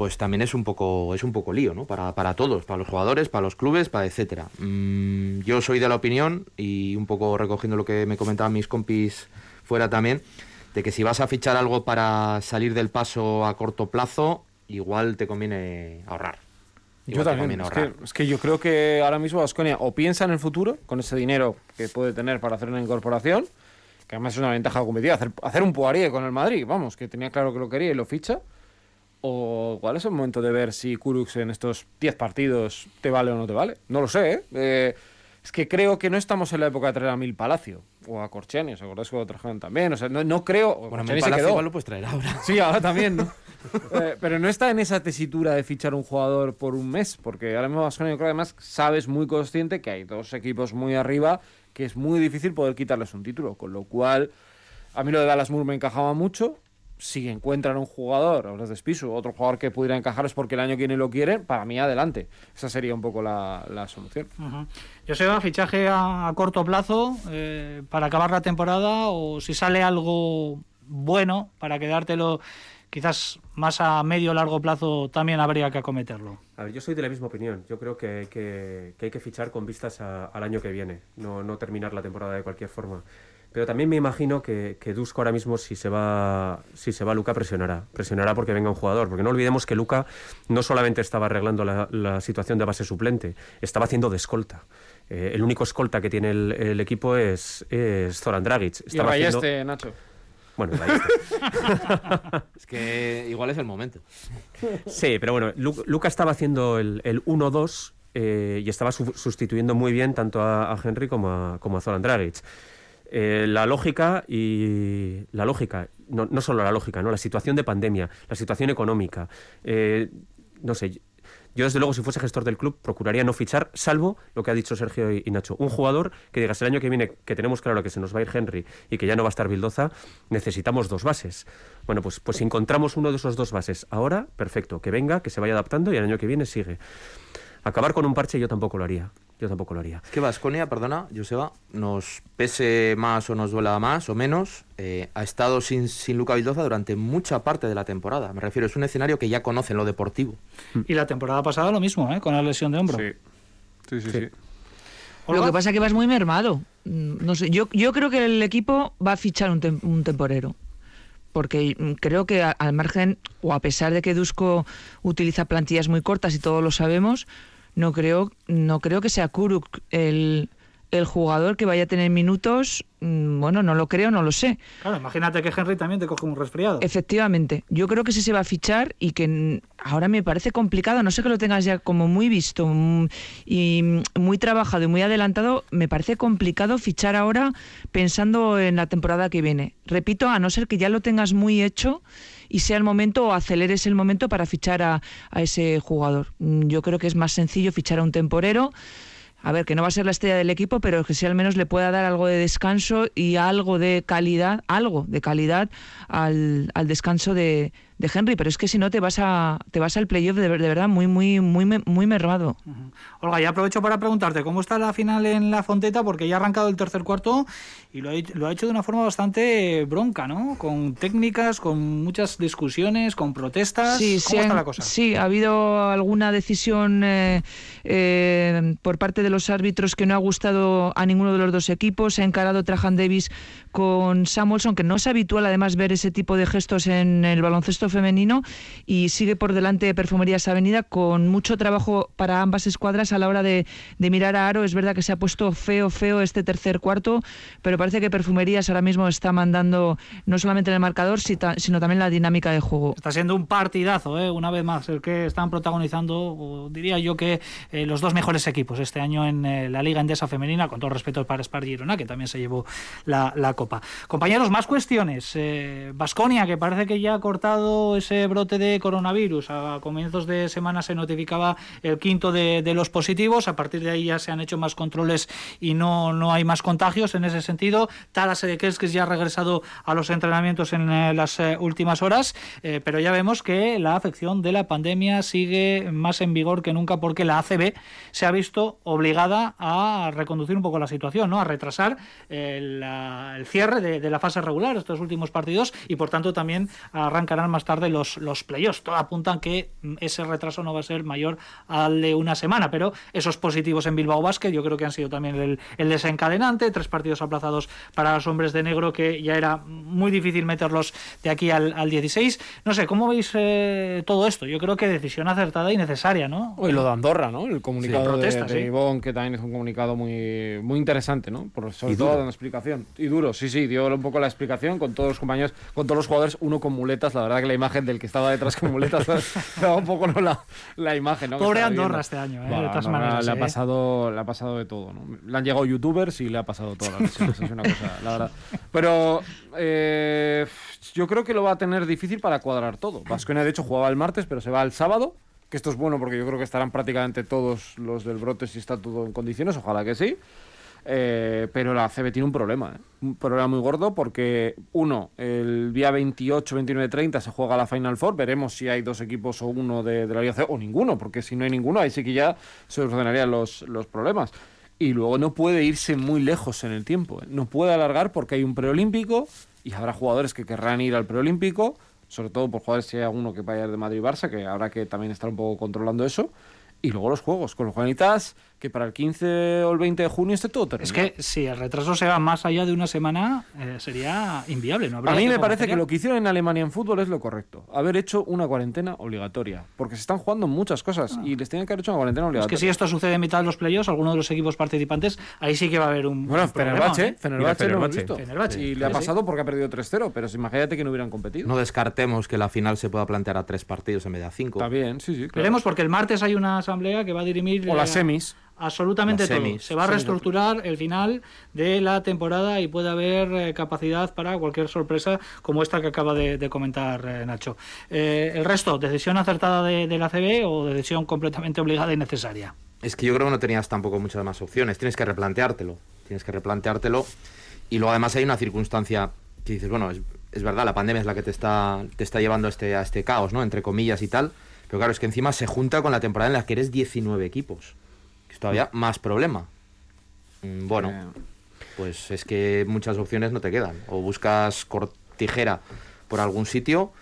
pues también es un poco, es un poco lío, ¿no? Para, para todos, para los jugadores, para los clubes, para etcétera. Mm, yo soy de la opinión, y un poco recogiendo lo que me comentaban mis compis fuera también, de que si vas a fichar algo para salir del paso a corto plazo, igual te conviene ahorrar. Yo Igual también. Es que, es que yo creo que ahora mismo Vasconia o piensa en el futuro con ese dinero que puede tener para hacer una incorporación, que además es una ventaja competitiva, hacer, hacer un Poirier con el Madrid, vamos, que tenía claro que lo quería y lo ficha. O igual es el momento de ver si Kurux en estos 10 partidos te vale o no te vale. No lo sé, ¿eh? Eh, es que creo que no estamos en la época de traer a Mil Palacio o a Corcheni, ¿os acordáis cuando trajeron también? O sea, no, no creo. Bueno, Corcheni mi se Palacio igual lo puedes traer ahora. Sí, ahora también, ¿no? Eh, pero no está en esa tesitura de fichar un jugador por un mes, porque ahora mismo Baskonia, yo creo que además sabes muy consciente que hay dos equipos muy arriba que es muy difícil poder quitarles un título, con lo cual a mí lo de Dallas Moore me encajaba mucho. Si encuentran un jugador, hablas de Spisu, otro jugador que pudiera encajarles porque el año que viene lo quieren, para mí adelante. Esa sería un poco la, la solución. Ujú. Joseba, fichaje a, a corto plazo eh, para acabar la temporada o si sale algo bueno para quedártelo quizás más a medio o largo plazo también habría que acometerlo. A ver, yo soy de la misma opinión. Yo creo que, que- que hay que fichar con vistas a- al año que viene, no, no terminar la temporada de cualquier forma. Pero también me imagino que, que Dusko ahora mismo, si se va si se va Luca, presionará. Presionará porque venga un jugador. Porque no olvidemos que Luca no solamente estaba arreglando la, la situación de base suplente, estaba haciendo de escolta. Eh, el único escolta que tiene el, el equipo es, es Zoran Dragic. Y Estaba haciendo- Rayeste, Nacho. Bueno. Es que igual es el momento. Sí, pero bueno, Lu- Luca estaba haciendo el, el 1-2 eh, y estaba su- sustituyendo muy bien tanto a, a Henry como a, como a Zoran Dragic. Eh, la lógica y la lógica, no, no solo la lógica, no la situación de pandemia, la situación económica. eh, no sé, yo desde luego si fuese gestor del club procuraría no fichar, salvo lo que ha dicho Sergio y, Nacho, un jugador que digas el año que viene que tenemos claro que se nos va a ir Henry y que ya no va a estar Bildoza, necesitamos dos bases. Bueno, pues, pues si encontramos uno de esos dos bases ahora, perfecto, que venga, que se vaya adaptando y el año que viene sigue. Acabar con un parche yo tampoco lo haría. Yo tampoco lo haría. Es que Vasconia, perdona, Joseba, nos pese más o nos duela más o menos, eh, ha estado sin, sin Luca Vildoza durante mucha parte de la temporada. Me refiero, es un escenario que ya conocen lo deportivo. Y la temporada pasada lo mismo, ¿eh? con la lesión de hombro. Sí, sí, sí. sí. Lo que pasa es que vas muy mermado. Mm, No sé, yo, yo creo que el equipo va a fichar un, tem- un temporero. Porque mm, creo que al margen, o a pesar de que Dusko utiliza plantillas muy cortas y todos lo sabemos, no creo, no creo que sea Kuruk el, el jugador que vaya a tener minutos, mm, bueno, no lo creo, no lo sé. Claro, imagínate que Henry también te coge un resfriado. Efectivamente, yo creo que sí se va a fichar y que ahora me parece complicado, no sé que lo tengas ya como muy visto mm, y mm, muy trabajado y muy adelantado, me parece complicado fichar ahora pensando en la temporada que viene. Repito, a no ser que ya lo tengas muy hecho y sea el momento o aceleres el momento para fichar a, a ese jugador. Mm, Yo creo que es más sencillo fichar a un temporero. A ver, que no va a ser la estrella del equipo, pero que sí al menos le pueda dar algo de descanso y algo de calidad, algo de calidad al, al descanso de, de Henry. Pero es que si no te vas a te vas al playoff de, de verdad muy muy muy muy mermado. Olga, ya aprovecho para preguntarte cómo está la final en la Fonteta, porque ya ha arrancado el tercer cuarto y lo ha, hecho- lo ha hecho de una forma bastante bronca, ¿no? Con técnicas, con muchas discusiones, con protestas. Sí, ¿Cómo sí, está la cosa? sí, ha habido alguna decisión eh, eh, por parte de los árbitros que no ha gustado a ninguno de los dos equipos. Se ha encarado Trajan Davis con Samuelson, que no es habitual además ver ese tipo de gestos en el baloncesto femenino, y sigue por delante Perfumerías Avenida con mucho trabajo para ambas escuadras a la hora de, de mirar a Aro. Es verdad que se ha puesto feo, feo este tercer cuarto, pero parece que Perfumerías ahora mismo está mandando no solamente en el marcador, sino también la dinámica de juego. Está siendo un partidazo, ¿eh? una vez más, el que están protagonizando, diría yo que eh, los dos mejores equipos este año en eh, la Liga Endesa Femenina, con todo respeto para Spar Girona, que también se llevó la, la Compañeros, más cuestiones. Vasconia, que parece que ya ha cortado ese brote de coronavirus. A comienzos de semana se notificaba el quinto de, los positivos, a partir de ahí ya se han hecho más controles y no, no hay más contagios en ese sentido. Taras Edekelskis ya ha regresado a los entrenamientos en eh, las eh, últimas horas, eh, pero ya vemos que la afección de la pandemia sigue más en vigor que nunca porque la ACB se ha visto obligada a reconducir un poco la situación, ¿no? a retrasar eh, la- el cierre de, de la fase regular, estos últimos partidos, y por tanto también arrancarán más tarde los, los playoffs. Todo apuntan que mm, ese retraso no va a ser mayor al de una semana, pero esos positivos en Bilbao Basket yo creo que han sido también el, el desencadenante, tres partidos aplazados para los hombres de negro que ya era muy difícil meterlos de aquí al, al 16. No sé, ¿cómo veis eh, todo esto? Yo creo que decisión acertada y necesaria, ¿no? Y lo de Andorra, ¿no? El comunicado Sí. de- Protesta, de, sí. Ivonne, que también es un comunicado muy, muy interesante, ¿no? Por, sobre Y todo dando explicación. Y duro, sí, sí, dio un poco la explicación con todos los compañeros, con todos los jugadores, uno con muletas. La verdad que la imagen del que estaba detrás con muletas daba un poco ¿no? la, la imagen, ¿no? Pobre Andorra este año, ¿eh? Buah, de todas Andorra maneras. Le ha, ¿eh? pasado, le ha pasado de todo, ¿no? Le han llegado youtubers y le ha pasado todas las lesiones, es una cosa, la verdad. Pero eh, yo creo que lo va a tener difícil para cuadrar todo. Vasconia, de hecho, jugaba el martes, pero se va el sábado. Que esto es bueno porque yo creo que estarán prácticamente todos los del brote si está todo en condiciones, ojalá que sí. Eh, pero la CB tiene un problema, ¿eh? un problema muy gordo porque, uno, el día 28, 29, 30 se juega la Final Four, veremos si hay dos equipos o uno de, la Liga C o ninguno, porque si no hay ninguno, ahí sí que ya se ordenarían los, los problemas. Y luego no puede irse muy lejos en el tiempo, ¿eh? no puede alargar porque hay un preolímpico y habrá jugadores que querrán ir al preolímpico, sobre todo por jugadores si hay alguno que vaya de Madrid y Barça, que habrá que también estar un poco controlando eso. Y luego los juegos, con los Juanitas, que para el 15 o el 20 de junio esté todo terminado. Es que si el retraso se va más allá de una semana, eh, sería inviable. ¿no? A mí me parece que lo que hicieron en Alemania en fútbol es lo correcto. Haber hecho una cuarentena obligatoria. Porque se están jugando muchas cosas y les tienen que haber hecho una cuarentena Es obligatoria. que si esto sucede en mitad de los playoffs, alguno de los equipos participantes, ahí sí que va a haber un. Bueno, un problema, Fenerbahce, ¿eh? Fenerbahce, Mira, lo hemos Fenerbahce. visto. Fenerbahce, Y le ha pasado porque ha perdido 3-0, pero imagínate que no hubieran competido. No descartemos que la final se pueda plantear a tres partidos en vez de a cinco. Está bien, sí, sí. claro. Veremos porque el martes hay una asamblea que va a dirimir. O las eh, semis. Absolutamente Las todo. semis. Se va a Semis. reestructurar el final de la temporada y puede haber eh, capacidad para cualquier sorpresa como esta que acaba de, de comentar eh, Nacho. Eh, el resto, decisión acertada de, de la CB o decisión completamente obligada y necesaria. Es que yo creo que no tenías tampoco muchas más opciones. Tienes que replanteártelo. Tienes que replanteártelo. Y luego además hay una circunstancia que dices, bueno, es, es verdad, la pandemia es la que te está, te está llevando a este, a este caos, ¿no? Entre comillas y tal. Pero claro, es que encima se junta con la temporada en la que eres 19 equipos. Que es todavía más problema. Mm, Bueno, Eh, pues es que muchas opciones no te quedan. O buscas cortijera por algún sitio,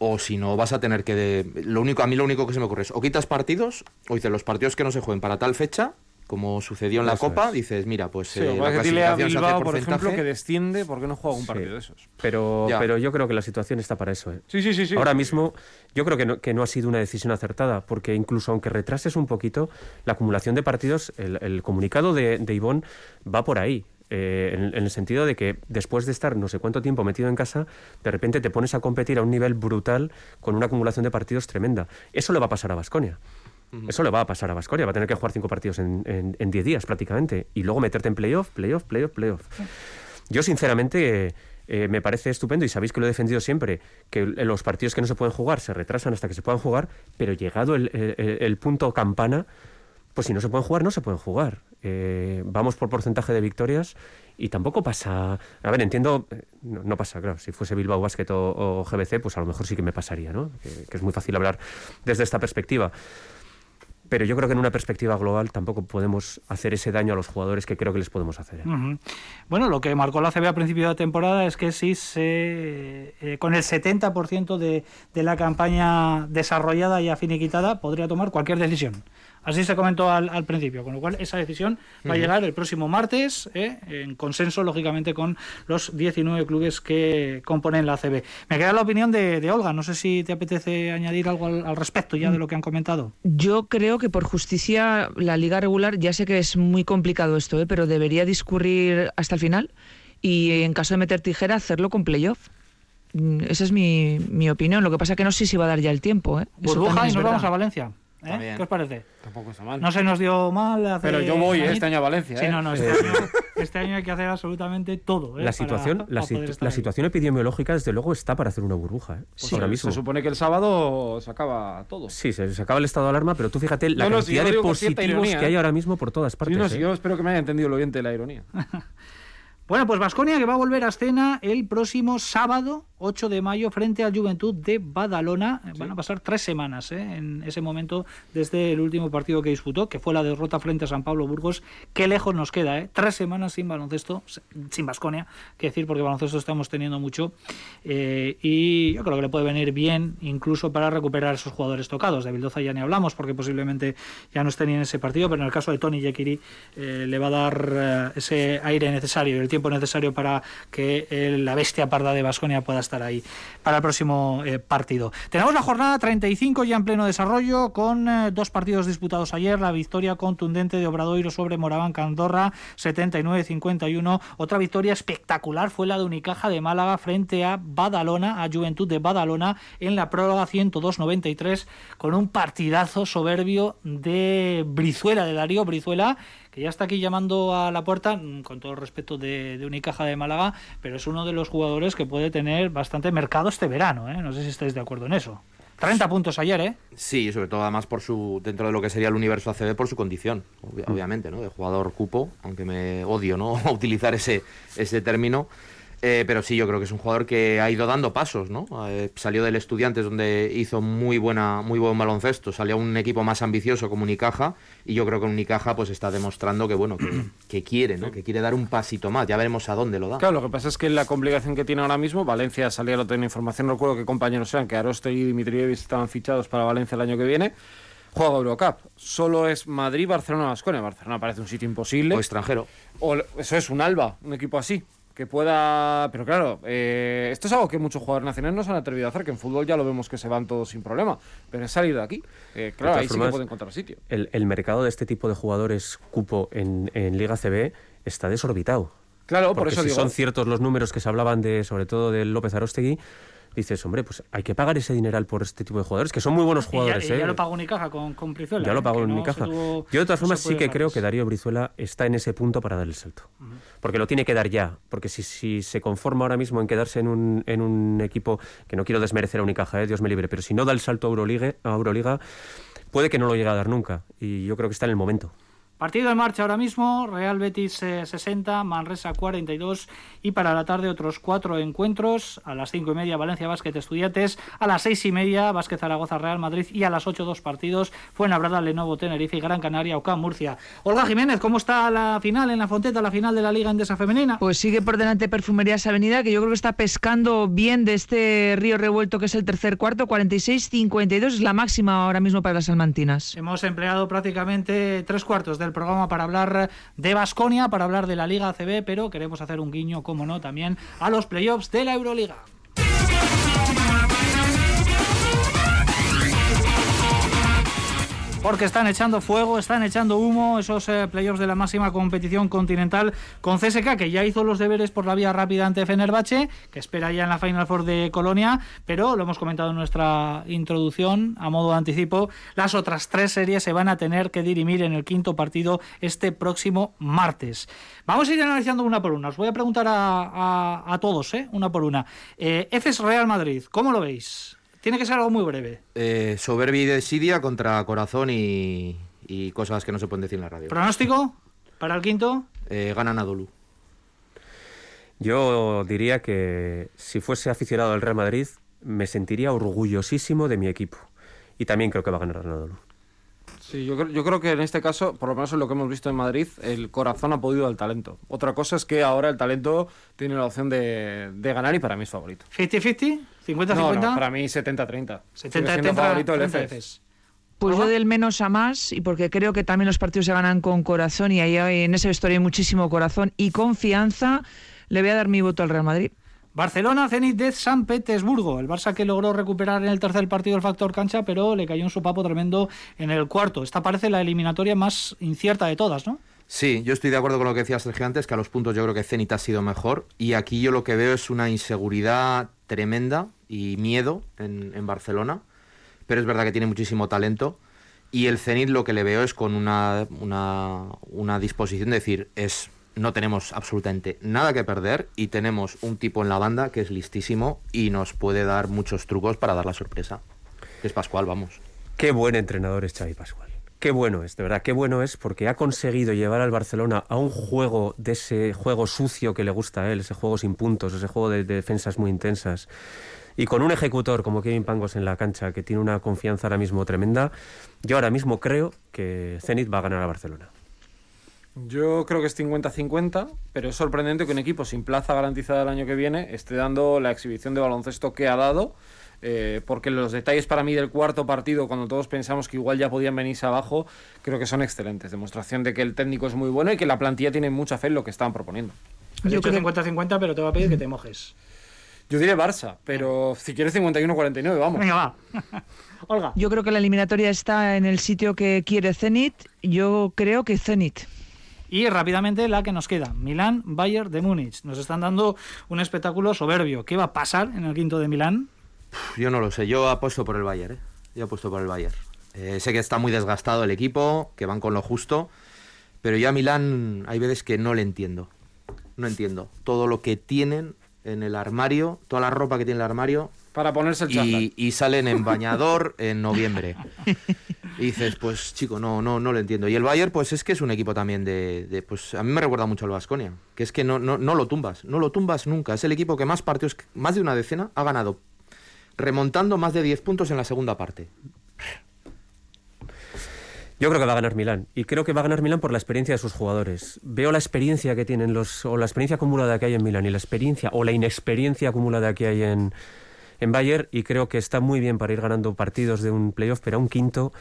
o si no vas a tener que... de- Lo único, a mí lo único que se me ocurre es o quitas partidos, o dices los partidos que no se jueguen para tal fecha, como sucedió en la Eso Copa, es. dices, mira, pues Sí, eh, la dile a Bilbao, por ejemplo, que desciende porque no juega un partido Sí. de esos. Pero, Ya. pero yo creo que la situación está para eso. ¿eh? Sí, sí, sí. sí. Ahora mismo yo creo que no, que no ha sido una decisión acertada, porque incluso aunque retrases un poquito, la acumulación de partidos, el, el comunicado de, de Ivón va por ahí. eh, en, en el sentido de que después de estar no sé cuánto tiempo metido en casa, de repente te pones a competir a un nivel brutal con una acumulación de partidos tremenda. Eso le va a pasar a Eso le va a pasar a Basconia. Va a tener que jugar cinco partidos en en- en 10 días prácticamente. Y luego meterte en playoff, playoff, playoff, playoff. Yo, sinceramente, eh, me parece estupendo y sabéis que lo he defendido siempre, que los partidos que no se pueden jugar se retrasan hasta que se puedan jugar, pero llegado el, el- el punto campana, pues si no se pueden jugar, no se pueden jugar. Eh, vamos por porcentaje de victorias y tampoco pasa... A ver, entiendo, eh, no, no pasa, claro, si fuese Bilbao Basket o, o GBC, pues a lo mejor sí que me pasaría, ¿no? Que, que es muy fácil hablar desde esta perspectiva. Pero yo creo que en una perspectiva global tampoco podemos hacer ese daño a los jugadores que creo que les podemos hacer. ¿eh? Bueno, lo que marcó la CB a principio de temporada es que si se, eh, con el 70% de, de la campaña desarrollada y afiniquitada, podría tomar cualquier decisión. Así se comentó al, al principio, con lo cual esa decisión va a llegar el próximo martes, eh, en consenso, lógicamente, con los 19 clubes que componen la CB. Me queda la opinión de, de Olga, no sé si te apetece añadir algo al, al respecto ya de lo que han comentado. Yo creo que por justicia la liga regular, ya sé que es muy complicado esto, ¿eh? pero debería discurrir hasta el final y en caso de meter tijera hacerlo con playoff. Mm, Esa es mi, mi opinión. Lo que pasa que no sé si va a dar ya el tiempo. ¿eh? Eso Burbuja y es nos verdad. vamos a Valencia. ¿Eh? ¿Qué os parece? Tampoco está mal. No se nos dio mal hace Pero yo voy eh, este año a Valencia. Sí, ¿eh? no, no, este, año, este año hay que hacer absolutamente todo. ¿eh? La para- situación, la, para poder estar la situación epidemiológica, desde luego, está para hacer una burbuja. ¿eh? Pues Ahora se- mismo. Se supone que el sábado se acaba todo. Sí, se, se acaba el estado de alarma, pero tú fíjate la No, no, si cantidad lo de positivos ironía, que hay ahora mismo por todas Sí, partes. no, ¿eh? si yo espero que me haya entendido el oyente la ironía. Bueno, pues Vasconia que va a volver a escena el próximo sábado, 8 de mayo, frente al Juventud de Badalona. Van a pasar tres semanas ¿eh? en ese momento desde el último partido que disputó, que fue la derrota frente a San Pablo Burgos. Qué lejos nos queda, ¿eh? Tres semanas sin baloncesto, sin Vasconia, que decir, porque baloncesto estamos teniendo mucho. Eh, y yo creo que le puede venir bien incluso para recuperar esos jugadores tocados. De Bildoza ya ni hablamos, porque posiblemente ya no estén en ese partido, pero en el caso de Tony Yekiri eh, le va a dar eh, ese aire necesario y el tiempo necesario para que eh, la bestia parda de Basconia pueda estar ahí para el próximo eh, partido. Tenemos la jornada 35 ya en pleno desarrollo con eh, dos partidos disputados ayer, la victoria contundente de Obradoiro sobre Moraván Candorra 79-51, otra victoria espectacular fue la de Unicaja de Málaga frente a Badalona, a Juventud de Badalona en la prórroga 102-93 con un partidazo soberbio de Brizuela, de Darío Brizuela que ya está aquí llamando a la puerta, mm, con todo el respeto de, de Unicaja de Málaga, pero es uno de los jugadores que puede tener bastante mercado este verano. ¿eh? No sé si estáis de acuerdo en eso. 30 puntos ayer, ¿eh? Sí, sobre todo además por su dentro de lo que sería el universo ACB por su condición, Mm. obviamente, ¿no? De jugador cupo, aunque me odio, ¿no? utilizar ese ese término. Eh, pero sí, yo creo que es un jugador que ha ido dando pasos, ¿no? Eh, salió del Estudiantes donde hizo muy buena, muy buen baloncesto, salió a un equipo más ambicioso como Unicaja y yo creo que Unicaja pues está demostrando que bueno, que, que quiere, ¿no? Que quiere dar un pasito más. Ya veremos a dónde lo da. Claro, lo que pasa es que la complicación que tiene ahora mismo, Valencia salía la otra información, no recuerdo qué compañeros sean, que Aroste y Dimitrievich estaban fichados para Valencia el año que viene. Juega Eurocup. Solo es Madrid, Barcelona, Basconia. Barcelona parece un sitio imposible. O extranjero. O eso es un Alba, un equipo así. Que pueda. Pero claro, eh, esto es algo que muchos jugadores nacionales no se han atrevido a hacer, que en fútbol ya lo vemos que se van todos sin problema. Pero es salir de aquí. Eh, claro, ahí sí que puede encontrar sitio. El, el mercado de este tipo de jugadores cupo en, en Liga CB está desorbitado. Claro, por Porque eso si digo. son ciertos los números que se hablaban de, sobre todo del López Arostegui, dices, hombre, pues hay que pagar ese dineral por este tipo de jugadores, que son muy buenos Y ya, jugadores. y ya ¿eh? lo pagó Unicaja con, con Brizuela. Ya lo ¿eh? pagó no Unicaja. se tuvo- Yo de todas no formas sí que ganar. creo que Darío Brizuela está en ese punto para dar el salto. Porque lo tiene que dar ya. Porque si, si se conforma ahora mismo en quedarse en un, en un equipo, que no quiero desmerecer a Unicaja, ¿eh? Dios me libre, pero si no da el salto a Euroliga, a Euroliga, puede que no lo llegue a dar nunca. Y yo creo que está en el momento. Partido en marcha ahora mismo, Real Betis eh, 60, Manresa 42 y para la tarde otros cuatro encuentros, a las cinco y media Valencia Básquet Estudiantes, a las seis y media Básquet Zaragoza Real Madrid y a las ocho dos partidos Fuenlabrada, Lenovo, Tenerife y Gran Canaria, Ocam, Murcia. Olga Jiménez, ¿cómo está la final en la Fonteta, la final de la Liga Endesa Femenina? Pues sigue por delante Perfumerías Avenida, que yo creo que está pescando bien de este río revuelto que es el tercer cuarto, 46-52 es la máxima ahora mismo para las salmantinas. Hemos empleado prácticamente tres cuartos del el programa para hablar de Basconia, para hablar de la Liga ACB, pero queremos hacer un guiño, como no, también a los playoffs de la Euroliga. Porque están echando fuego, están echando humo esos eh, playoffs de la máxima competición continental con CSK, que ya hizo los deberes por la vía rápida ante Fenerbahce, que espera ya en la Final Four de Colonia, pero lo hemos comentado en nuestra introducción, a modo de anticipo, las otras tres series se van a tener que dirimir en el quinto partido este próximo martes. Vamos a ir analizando una por una. Os voy a preguntar a, todos, ¿eh? una por una. Eh, EFES Real Madrid, ¿cómo lo veis? Tiene que ser algo muy breve. Eh, soberbia y desidia contra corazón y, cosas que no se pueden decir en la radio. ¿Pronóstico para el quinto? Eh, ganan a Dolu. Yo diría que si fuese aficionado al Real Madrid, me sentiría orgullosísimo de mi equipo. Y también creo que va a ganar Anadolu. Sí, yo creo, yo creo que en este caso, por lo menos en lo que hemos visto en Madrid, el corazón ha podido al talento. Otra cosa es que ahora el talento tiene la opción de, ganar y para mí es favorito. ¿50-50? ¿50-50? No, para mí 70-30. 70-30 favorito el. Pues yo del menos a más, y porque creo que también los partidos se ganan con corazón, y ahí en esa historia hay muchísimo corazón y confianza, le voy a dar mi voto al Real Madrid. Barcelona, Zenit de San Petersburgo. El Barça que logró recuperar en el tercer partido el factor cancha, pero le cayó un sopapo tremendo en el cuarto. Esta parece la eliminatoria más incierta de todas, ¿no? Sí, yo estoy de acuerdo con lo que decía Sergio antes, que a los puntos yo creo que Zenit ha sido mejor. Y aquí yo lo que veo es una inseguridad tremenda y miedo en, Barcelona. Pero es verdad que tiene muchísimo talento. Y el Zenit lo que le veo es con una, una, una disposición de decir, es no tenemos absolutamente nada que perder y tenemos un tipo en la banda que es listísimo y nos puede dar muchos trucos para dar la sorpresa. Es Pascual, vamos. Qué buen entrenador es Xavi Pascual. Qué bueno es, de verdad, qué bueno es porque ha conseguido llevar al Barcelona a un juego de ese juego sucio que le gusta a él, ese juego sin puntos, ese juego de, defensas muy intensas. Y con un ejecutor como Kevin Pangos en la cancha, que tiene una confianza ahora mismo tremenda, yo ahora mismo creo que Zenit va a ganar a Barcelona. Yo creo que es 50-50, pero es sorprendente que un equipo sin plaza garantizada el año que viene esté dando la exhibición de baloncesto que ha dado. Eh, porque los detalles para mí del cuarto partido, cuando todos pensamos que igual ya podían venirse abajo, creo que son excelentes. Demostración de que el técnico es muy bueno y que la plantilla tiene mucha fe en lo que estaban proponiendo. Yo creo 50-50, pero te va a pedir que te mojes. Yo diré Barça, pero si quieres 51-49, vamos. Venga, va. Olga. Yo creo que la eliminatoria está en el sitio que quiere Zenit. Yo creo que Zenit. Y rápidamente la que nos queda, Milán, Bayern de Múnich. Nos están dando un espectáculo soberbio. ¿Qué va a pasar en el quinto de Milán? Yo no lo sé, yo apuesto por el Bayern. ¿eh? Yo apuesto por el Bayern. Eh, sé que está muy desgastado el equipo, que van con lo justo, pero yo a Milán hay veces que no le entiendo. No entiendo. Todo lo que tienen en el armario, toda la ropa que tiene el armario. Para ponerse el y, y salen en bañador en noviembre. Y dices, pues chico, no, no, no lo entiendo. Y el Bayern, pues es que es un equipo también de, pues a mí me recuerda mucho al Vasconia, que es que no, no, no lo tumbas, no lo tumbas nunca. Es el equipo que más partidos, más de una decena, ha ganado, remontando más de 10 puntos en la segunda parte. Yo creo que va a ganar Milán. Y creo que va a ganar Milán por la experiencia de sus jugadores. Veo la experiencia que tienen los. o la experiencia acumulada que hay en Milán y la experiencia o la inexperiencia acumulada que hay en, en Bayern. Y creo que está muy bien para ir ganando partidos de un playoff, pero a un quinto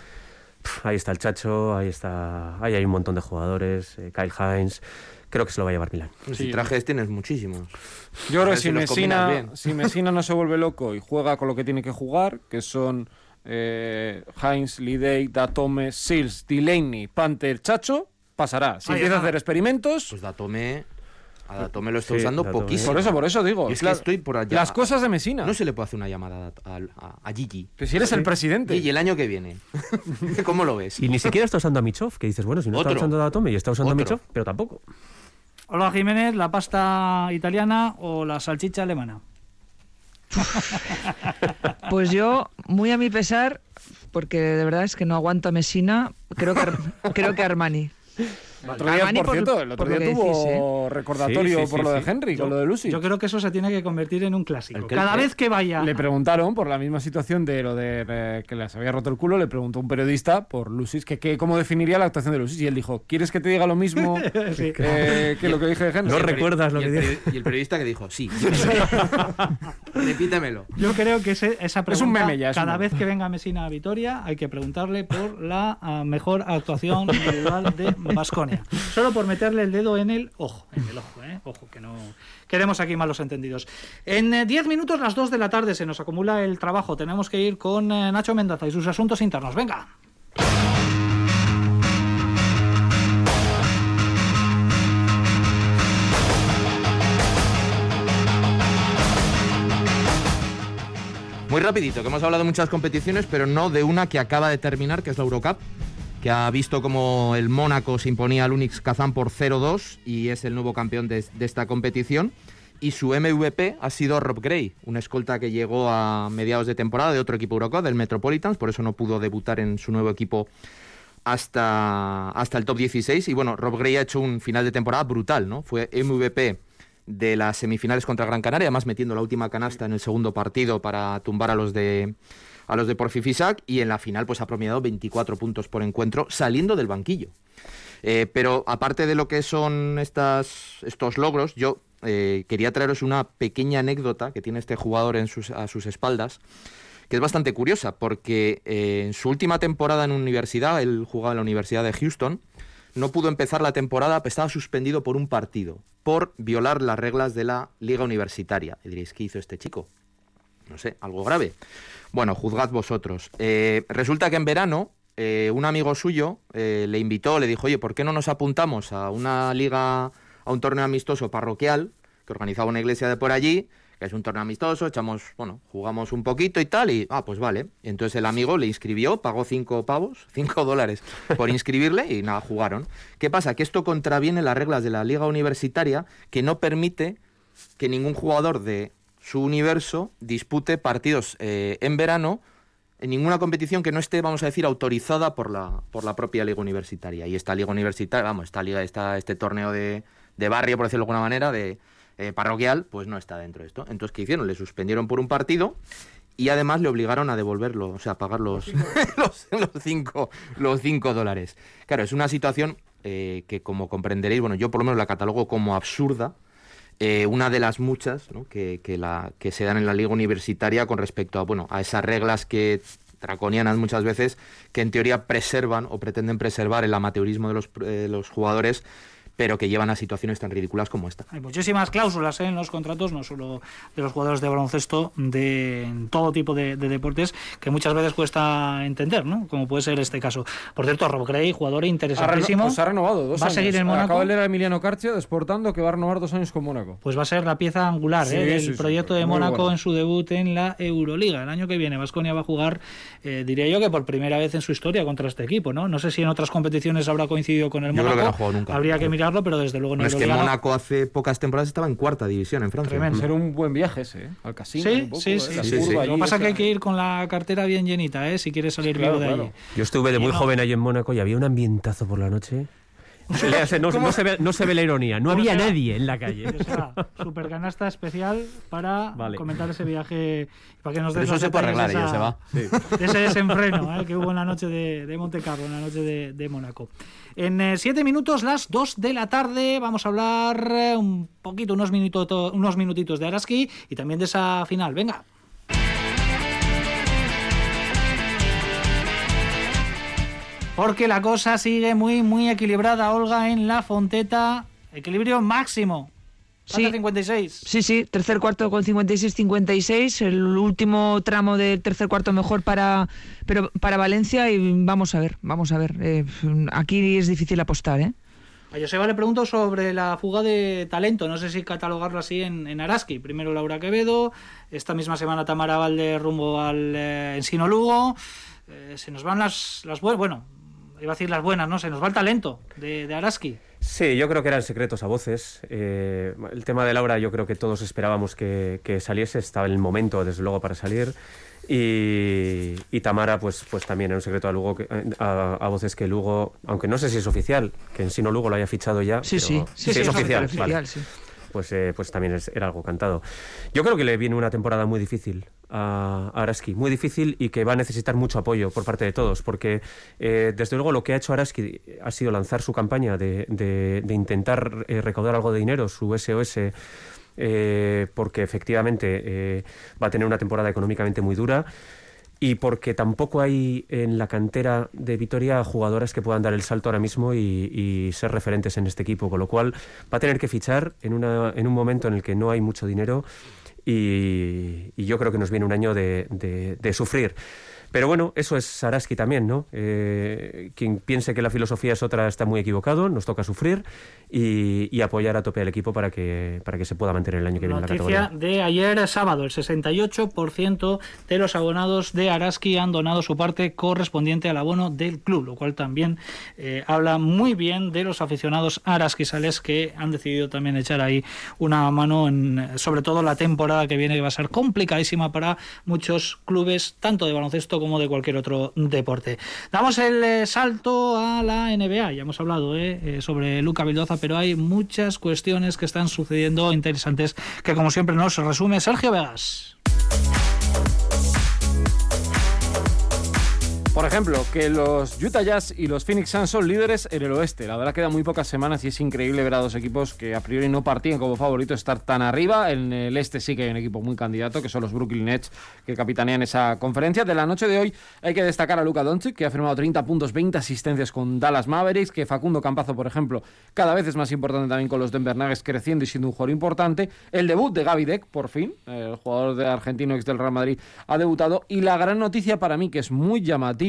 ahí está el Chacho, ahí está, ahí hay un montón de jugadores, eh, Kyle Hines. Creo que se lo va a llevar Milán. Si trajes tienes muchísimos. Yo creo que si, Messina, si Messina no se vuelve loco y juega con lo que tiene que jugar, que son eh, Hines, Lidey, Datome, Sils, Delaney, Panther, Chacho, pasará. Si empieza a hacer experimentos... Pues Datome a Datome lo estoy usando poquísimo. Por eso, por eso digo. es que estoy por allá. Las cosas de Mesina. No se le puede hacer una llamada a, Gigi. Pero si eres el presidente. Y el año que viene. ¿Cómo lo ves? Y ni siquiera está usando a Michov, que dices, bueno, si no está usando a Datome y está usando a Michov, pero tampoco. Hola Jiménez, ¿la pasta italiana o la salchicha alemana? Pues yo, muy a mi pesar, porque de verdad es que no aguanto a Messina, creo que, creo que Armani. El otro día, Cavani por por- cierto, el otro por lo día que tuvo decís, ¿eh? recordatorio Sí, sí, por sí, lo de. Henry, con lo de Lucy. Yo creo que eso se tiene que convertir en un clásico. Cada vez que vaya. Le preguntaron por la misma situación de lo de eh, que les había roto el culo, le preguntó un periodista por Lucis que, que cómo definiría la actuación de Lucis y él dijo, ¿quieres que te diga lo mismo Sí. eh, que lo que dije de Henry? No recuerdas lo que dije. Y el periodista que dijo, sí. Repítemelo. Yo creo que ese- esa pregunta, Es un meme ya, es un cada meme. vez que venga Mesina a Vitoria, hay que preguntarle por la ah, mejor actuación individual de Solo por meterle el dedo en el ojo. En el ojo, ¿eh? Ojo, que no queremos aquí malos entendidos. En eh, 10 minutos, las 2 de la tarde, se nos acumula el trabajo. Tenemos que ir con eh, Nacho Mendaza y sus asuntos internos. Venga. Muy rapidito, que hemos hablado de muchas competiciones, pero no de una que acaba de terminar, que es la Eurocup, que ha visto como el Mónaco se imponía al Unix Kazán por 0-2 y es el nuevo campeón de, esta competición. Y su MVP ha sido Rob Gray, un escolta que llegó a mediados de temporada de otro equipo Eurocup, del Metropolitans, por eso no pudo debutar en su nuevo equipo hasta, hasta el top 16. Y bueno, Rob Gray ha hecho un final de temporada brutal, ¿no? Fue MVP de las semifinales contra Gran Canaria, además metiendo la última canasta en el segundo partido para tumbar a los de a los de Porfifisac y en la final pues ha promediado 24 puntos por encuentro saliendo del banquillo. Eh, pero aparte de lo que son estas, estos logros, yo eh, quería traeros una pequeña anécdota que tiene este jugador en sus, a sus espaldas, que es bastante curiosa, porque eh, en su última temporada en universidad, él jugaba en la Universidad de Houston, no pudo empezar la temporada, estaba suspendido por un partido, por violar las reglas de la liga universitaria. Y diréis, ¿qué hizo este chico? No sé, algo grave. Bueno, juzgad vosotros. Eh, resulta que en verano eh, un amigo suyo eh, le invitó, le dijo, oye, ¿por qué no nos apuntamos a una liga, a un torneo amistoso parroquial que organizaba una iglesia de por allí? que es un torneo amistoso, echamos, bueno, jugamos un poquito y tal, y, ah, pues vale. Entonces el amigo le inscribió, pagó cinco pavos, cinco dólares por inscribirle y nada, jugaron. ¿Qué pasa? Que esto contraviene las reglas de la liga universitaria que no permite que ningún jugador de su universo dispute partidos eh, en verano en ninguna competición que no esté, vamos a decir, autorizada por la, por la propia liga universitaria. Y esta liga universitaria, vamos, esta liga, esta, este torneo de, de barrio, por decirlo de alguna manera, de eh, parroquial, pues no está dentro de esto. Entonces, ¿qué hicieron? Le suspendieron por un partido y además le obligaron a devolverlo, o sea, a pagar los, los, los cinco, los cinco dólares. Claro, es una situación eh, que, como comprenderéis, bueno, yo por lo menos la catalogo como absurda, eh, una de las muchas que, la, que se dan en la liga universitaria con respecto a, bueno, a esas reglas que draconianas muchas veces que en teoría preservan o pretenden preservar el amateurismo de los, eh, los jugadores pero que llevan a situaciones tan ridículas como esta. Hay muchísimas cláusulas ¿eh? en los contratos, no solo de los jugadores de baloncesto, de todo tipo de, de, deportes, que muchas veces cuesta entender, ¿no? Como puede ser este caso. Por cierto, Rob Gray, jugador interesantísimo. Ha, reno pues ha renovado dos va años. a seguir en Mónaco. Acabo de leer a Emiliano Carcio desportando que va a renovar dos años con Mónaco. Pues va a ser la pieza angular sí, ¿eh? del sí, proyecto sí, de Mónaco bueno. en su debut en la Euroliga. El año que viene Vasconia va a jugar, eh, diría yo que por primera vez en su historia contra este equipo, ¿no? No sé si en otras competiciones habrá coincidido con el yo Mónaco. Creo que no ha jugado nunca. Habría que pero desde luego no es que Mónaco hace pocas temporadas estaba en cuarta división en Francia. Tremendo. Ser un buen viaje ese, ¿eh? al casino. Sí, poco, sí, ¿eh? sí. Sí, curva sí. allí, Lo que pasa es que hay que ir con la cartera bien llenita, ¿eh? Si quieres salir Claro, vivo de claro. allí. Yo estuve de Y muy no- joven allí en Mónaco y había un ambientazo por la noche. Le hace- No, no se ve, no se ve la ironía, no ¿Cómo había será? nadie en la calle. O sea, super canasta especial para Vale. comentar ese viaje para que nos Pero eso se puede arreglar, esa- se va. de ese desenfreno ¿eh? que hubo en la noche de, de Monte Carlo, en la noche de, de Mónaco. En eh, siete minutos, las dos de la tarde, vamos a hablar eh, un poquito, unos, minuto, unos minutitos de Araski y también de esa final. Venga. Porque la cosa sigue muy, muy equilibrada, Olga, en la Fonteta. Equilibrio máximo. Sí. Falta 56. Sí, sí, tercer cuarto con 56-56, el último tramo del tercer cuarto mejor para, pero para Valencia y vamos a ver, vamos a ver. eh, aquí es difícil apostar, ¿eh? A Joseba le pregunto sobre la fuga de talento. No sé si catalogarlo así en, en Araski. Primero Laura Quevedo, esta misma semana Tamara Valde rumbo al eh, Ensino Lugo. Eh, se nos van las, las buenas, bueno, iba a decir las buenas, ¿no? Se nos va el talento de, de Araski. Sí, yo creo que eran secretos a voces. Eh, el tema de Laura yo creo que todos esperábamos que, que saliese, estaba en el momento desde luego para salir. Y, y, Tamara, pues, pues también era un secreto a, Lugo que, a, a, voces que Lugo, aunque no sé si es oficial, que en sí no Lugo lo haya fichado ya. Sí, sí, sí, sí, es, es oficial. oficial vale. sí. Pues, eh, pues también es, era algo cantado. Yo creo que le viene una temporada muy difícil a, Araski, muy difícil y que va a necesitar mucho apoyo por parte de todos, porque eh, desde luego lo que ha hecho Araski ha sido lanzar su campaña de, de, de intentar eh, recaudar algo de dinero, su SOS eh, porque efectivamente va a tener una temporada económicamente muy dura y porque tampoco hay en la cantera de Vitoria jugadoras que puedan dar el salto ahora mismo y, y, ser referentes en este equipo, con lo cual va a tener que fichar en, una, en un momento en el que no hay mucho dinero y, y yo creo que nos viene un año de, de, de sufrir. Pero bueno, eso es Saraski también, ¿no? Eh, quien piense que la filosofía es otra está muy equivocado, nos toca sufrir y, y, apoyar a tope al equipo para que, para que se pueda mantener el año que viene Noticia la categoría. de ayer sábado, el 68% de los abonados de Araski han donado su parte correspondiente al abono del club, lo cual también eh, habla muy bien de los aficionados arasquisales que han decidido también echar ahí una mano en sobre todo la temporada que viene que va a ser complicadísima para muchos clubes, tanto de baloncesto como de cualquier otro deporte. Damos el eh, salto a la NBA, ya hemos hablado eh, sobre Luca Vildoza, pero hay muchas cuestiones que están sucediendo interesantes que como siempre nos resume Sergio Vegas. Por ejemplo, que los Utah Jazz y los Phoenix Suns son líderes en el oeste. La verdad quedan muy pocas semanas y es increíble ver a dos equipos que a priori no partían como favoritos estar tan arriba. En el este sí que hay un equipo muy candidato, que son los Brooklyn Nets, que capitanean esa conferencia. De la noche de hoy hay que destacar a Luka Doncic, que ha firmado 30 puntos, 20 asistencias con Dallas Mavericks, que Facundo Campazo, por ejemplo, cada vez es más importante también con los Denver Nuggets creciendo y siendo un jugador importante. El debut de Gaby Deck, por fin, el jugador de argentino ex del Real Madrid, ha debutado. Y la gran noticia para mí, que es muy llamativa,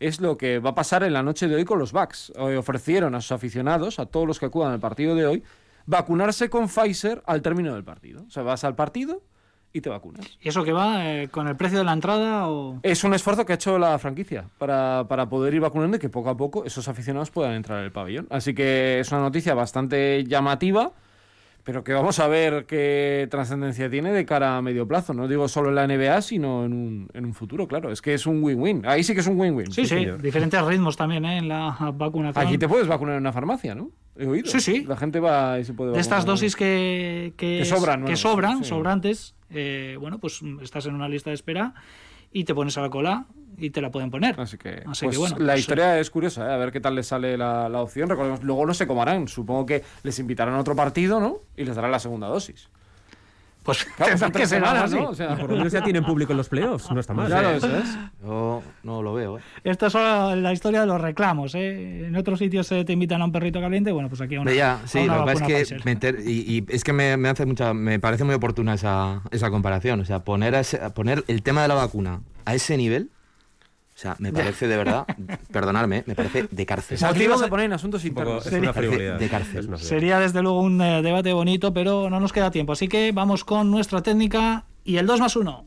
es lo que va a pasar en la noche de hoy con los Bucks. Hoy ofrecieron a sus aficionados, a todos los que acudan al partido de hoy, vacunarse con Pfizer al término del partido. O sea, vas al partido y te vacunas. ¿Y eso que va eh, con el precio de la entrada o...? Es un esfuerzo que ha hecho la franquicia para, para poder ir vacunando y que poco a poco esos aficionados puedan entrar en el pabellón. Así que es una noticia bastante llamativa pero que vamos a ver qué trascendencia tiene de cara a medio plazo. No digo solo en la NBA, sino en un, en un futuro, claro. Es que es un win-win. Ahí sí que es un win-win. Sí, sí, diferentes ritmos también ¿eh? en la vacunación. Aquí te puedes vacunar en una farmacia, ¿no? He oído. Sí, sí. La gente va y se puede De estas dosis que, que, que sobran, que sobran sí. sobrantes, eh, bueno, pues estás en una lista de espera y te pones a la cola y te la pueden poner. Así que, Así pues que bueno, la historia es curiosa, ¿eh? a ver qué tal les sale la, la, opción. Recordemos, luego no sé cómo harán. Supongo que les invitarán a otro partido, ¿no? Y les darán la segunda dosis. Pues claro, son tres semanas, ¿no? O sea, por lo menos ya tienen público en los playoffs, no está mal. Claro, eso es. Yo no lo veo, ¿eh? Esto es solo la historia de los reclamos, ¿eh? En otros sitios te invitan a un perrito caliente, bueno, pues aquí a una. Ya, sí, a una lo que pasa es que meter, y, y, es que me, me, hace mucha, me parece muy oportuna esa, esa comparación. O sea, poner, ese, poner el tema de la vacuna a ese nivel. O sea, me parece de verdad, perdonadme, me parece de cárcel. Aquí vas a poner en asuntos internos. Es una frivolidad. De cárcel. Una. Sería desde luego un eh, debate bonito, pero no nos queda tiempo. Así que vamos con nuestra técnica y el 2 más 1.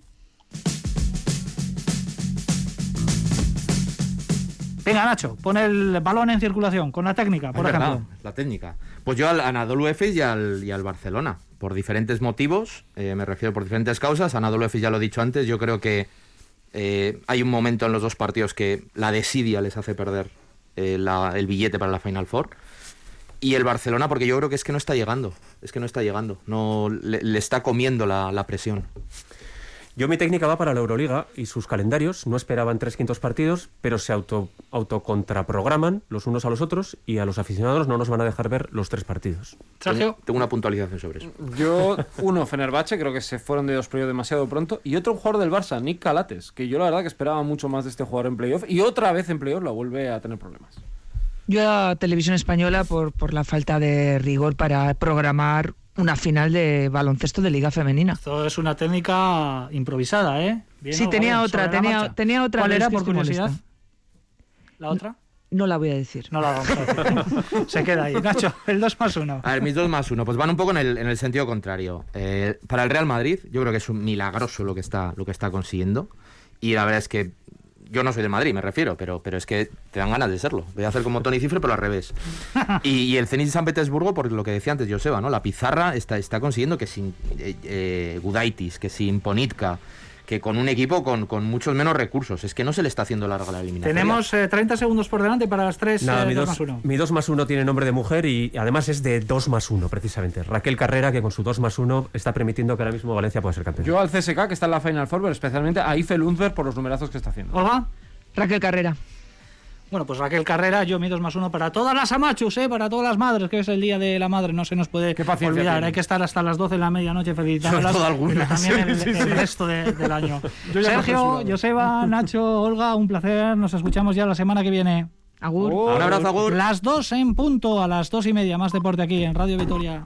Venga, Nacho, pon el balón en circulación con la técnica, por Es ejemplo. verdad, la técnica. Pues yo al Anadolu Efes y al, y al Barcelona, por diferentes motivos, eh, me refiero por diferentes causas. Anadolu Efes ya lo he dicho antes, yo creo que eh, hay un momento en los dos partidos que la desidia les hace perder eh, el billete para la Final Four. Y el Barcelona, porque yo creo que es que no está llegando, es que no está llegando, no le, está comiendo la presión. Yo mi técnica va para la Euroliga y sus calendarios. No esperaban tres quintos partidos, pero se auto, autocontraprograman los unos a los otros y a los aficionados no nos van a dejar ver los tres partidos. Sergio, Tengo, una puntualización sobre eso. Yo, uno, Fenerbahce, creo que se fueron de dos playoffs demasiado pronto. Y otro un jugador del Barça, Nick Calates, que yo la verdad que esperaba mucho más de este jugador en playoff. Y otra vez en playoff la vuelve a tener problemas. Yo a Televisión Española por, por la falta de rigor para programar una final de baloncesto de Liga Femenina. esto es una técnica improvisada, ¿eh? Bien, Sí, tenía otra, tenía- otra, ¿Cuál era, por curiosidad? molesta. ¿La otra? No la voy a decir. No la vamos a decir. Se queda ahí. Nacho, el 2 más 1. A ver, mis dos más uno, pues van un poco en el, en el sentido contrario. Eh, para el Real Madrid, yo creo que es un milagroso lo que está, lo que está consiguiendo. Y la verdad es que yo no soy de Madrid, me refiero, pero, pero es que te dan ganas de serlo. Voy a hacer como Tony Cifre, pero al revés. Y, y el Zenit de San Petersburgo, por lo que decía antes Joseba, ¿no? La pizarra está, está consiguiendo que sin eh, eh, Gudaitis, que sin Ponitka, que con un equipo con, con muchos menos recursos. Es que no se le está haciendo larga la eliminación. Tenemos eh, 30 segundos por delante para las 3 Nada, mi, dos dos, más uno. mi 2 más 1 tiene nombre de mujer y además es de 2 más 1, precisamente. Raquel Carrera, que con su 2 más 1 está permitiendo que ahora mismo Valencia pueda ser campeón. Yo al CSK, que está en la Final Four, pero especialmente a Ife Lundberg por los numerazos que está haciendo. Olga. Raquel Carrera. Bueno, pues Raquel Carrera, yo mi 2 más 1 para todas las amachus, ¿eh? para todas las madres, que es el día de la madre, no se nos puede olvidar. Hay que estar hasta las 12 de la medianoche felicitándolas. Sobre todo algunas. pero También el, Sí, sí, el resto de- del año. Sergio. Joseba, Nacho, Olga, un placer. Nos escuchamos ya la semana que viene. Agur. Oh. Un abrazo, Agur. Las 2 en punto, a las 2 y media. Más deporte aquí en Radio Vitoria.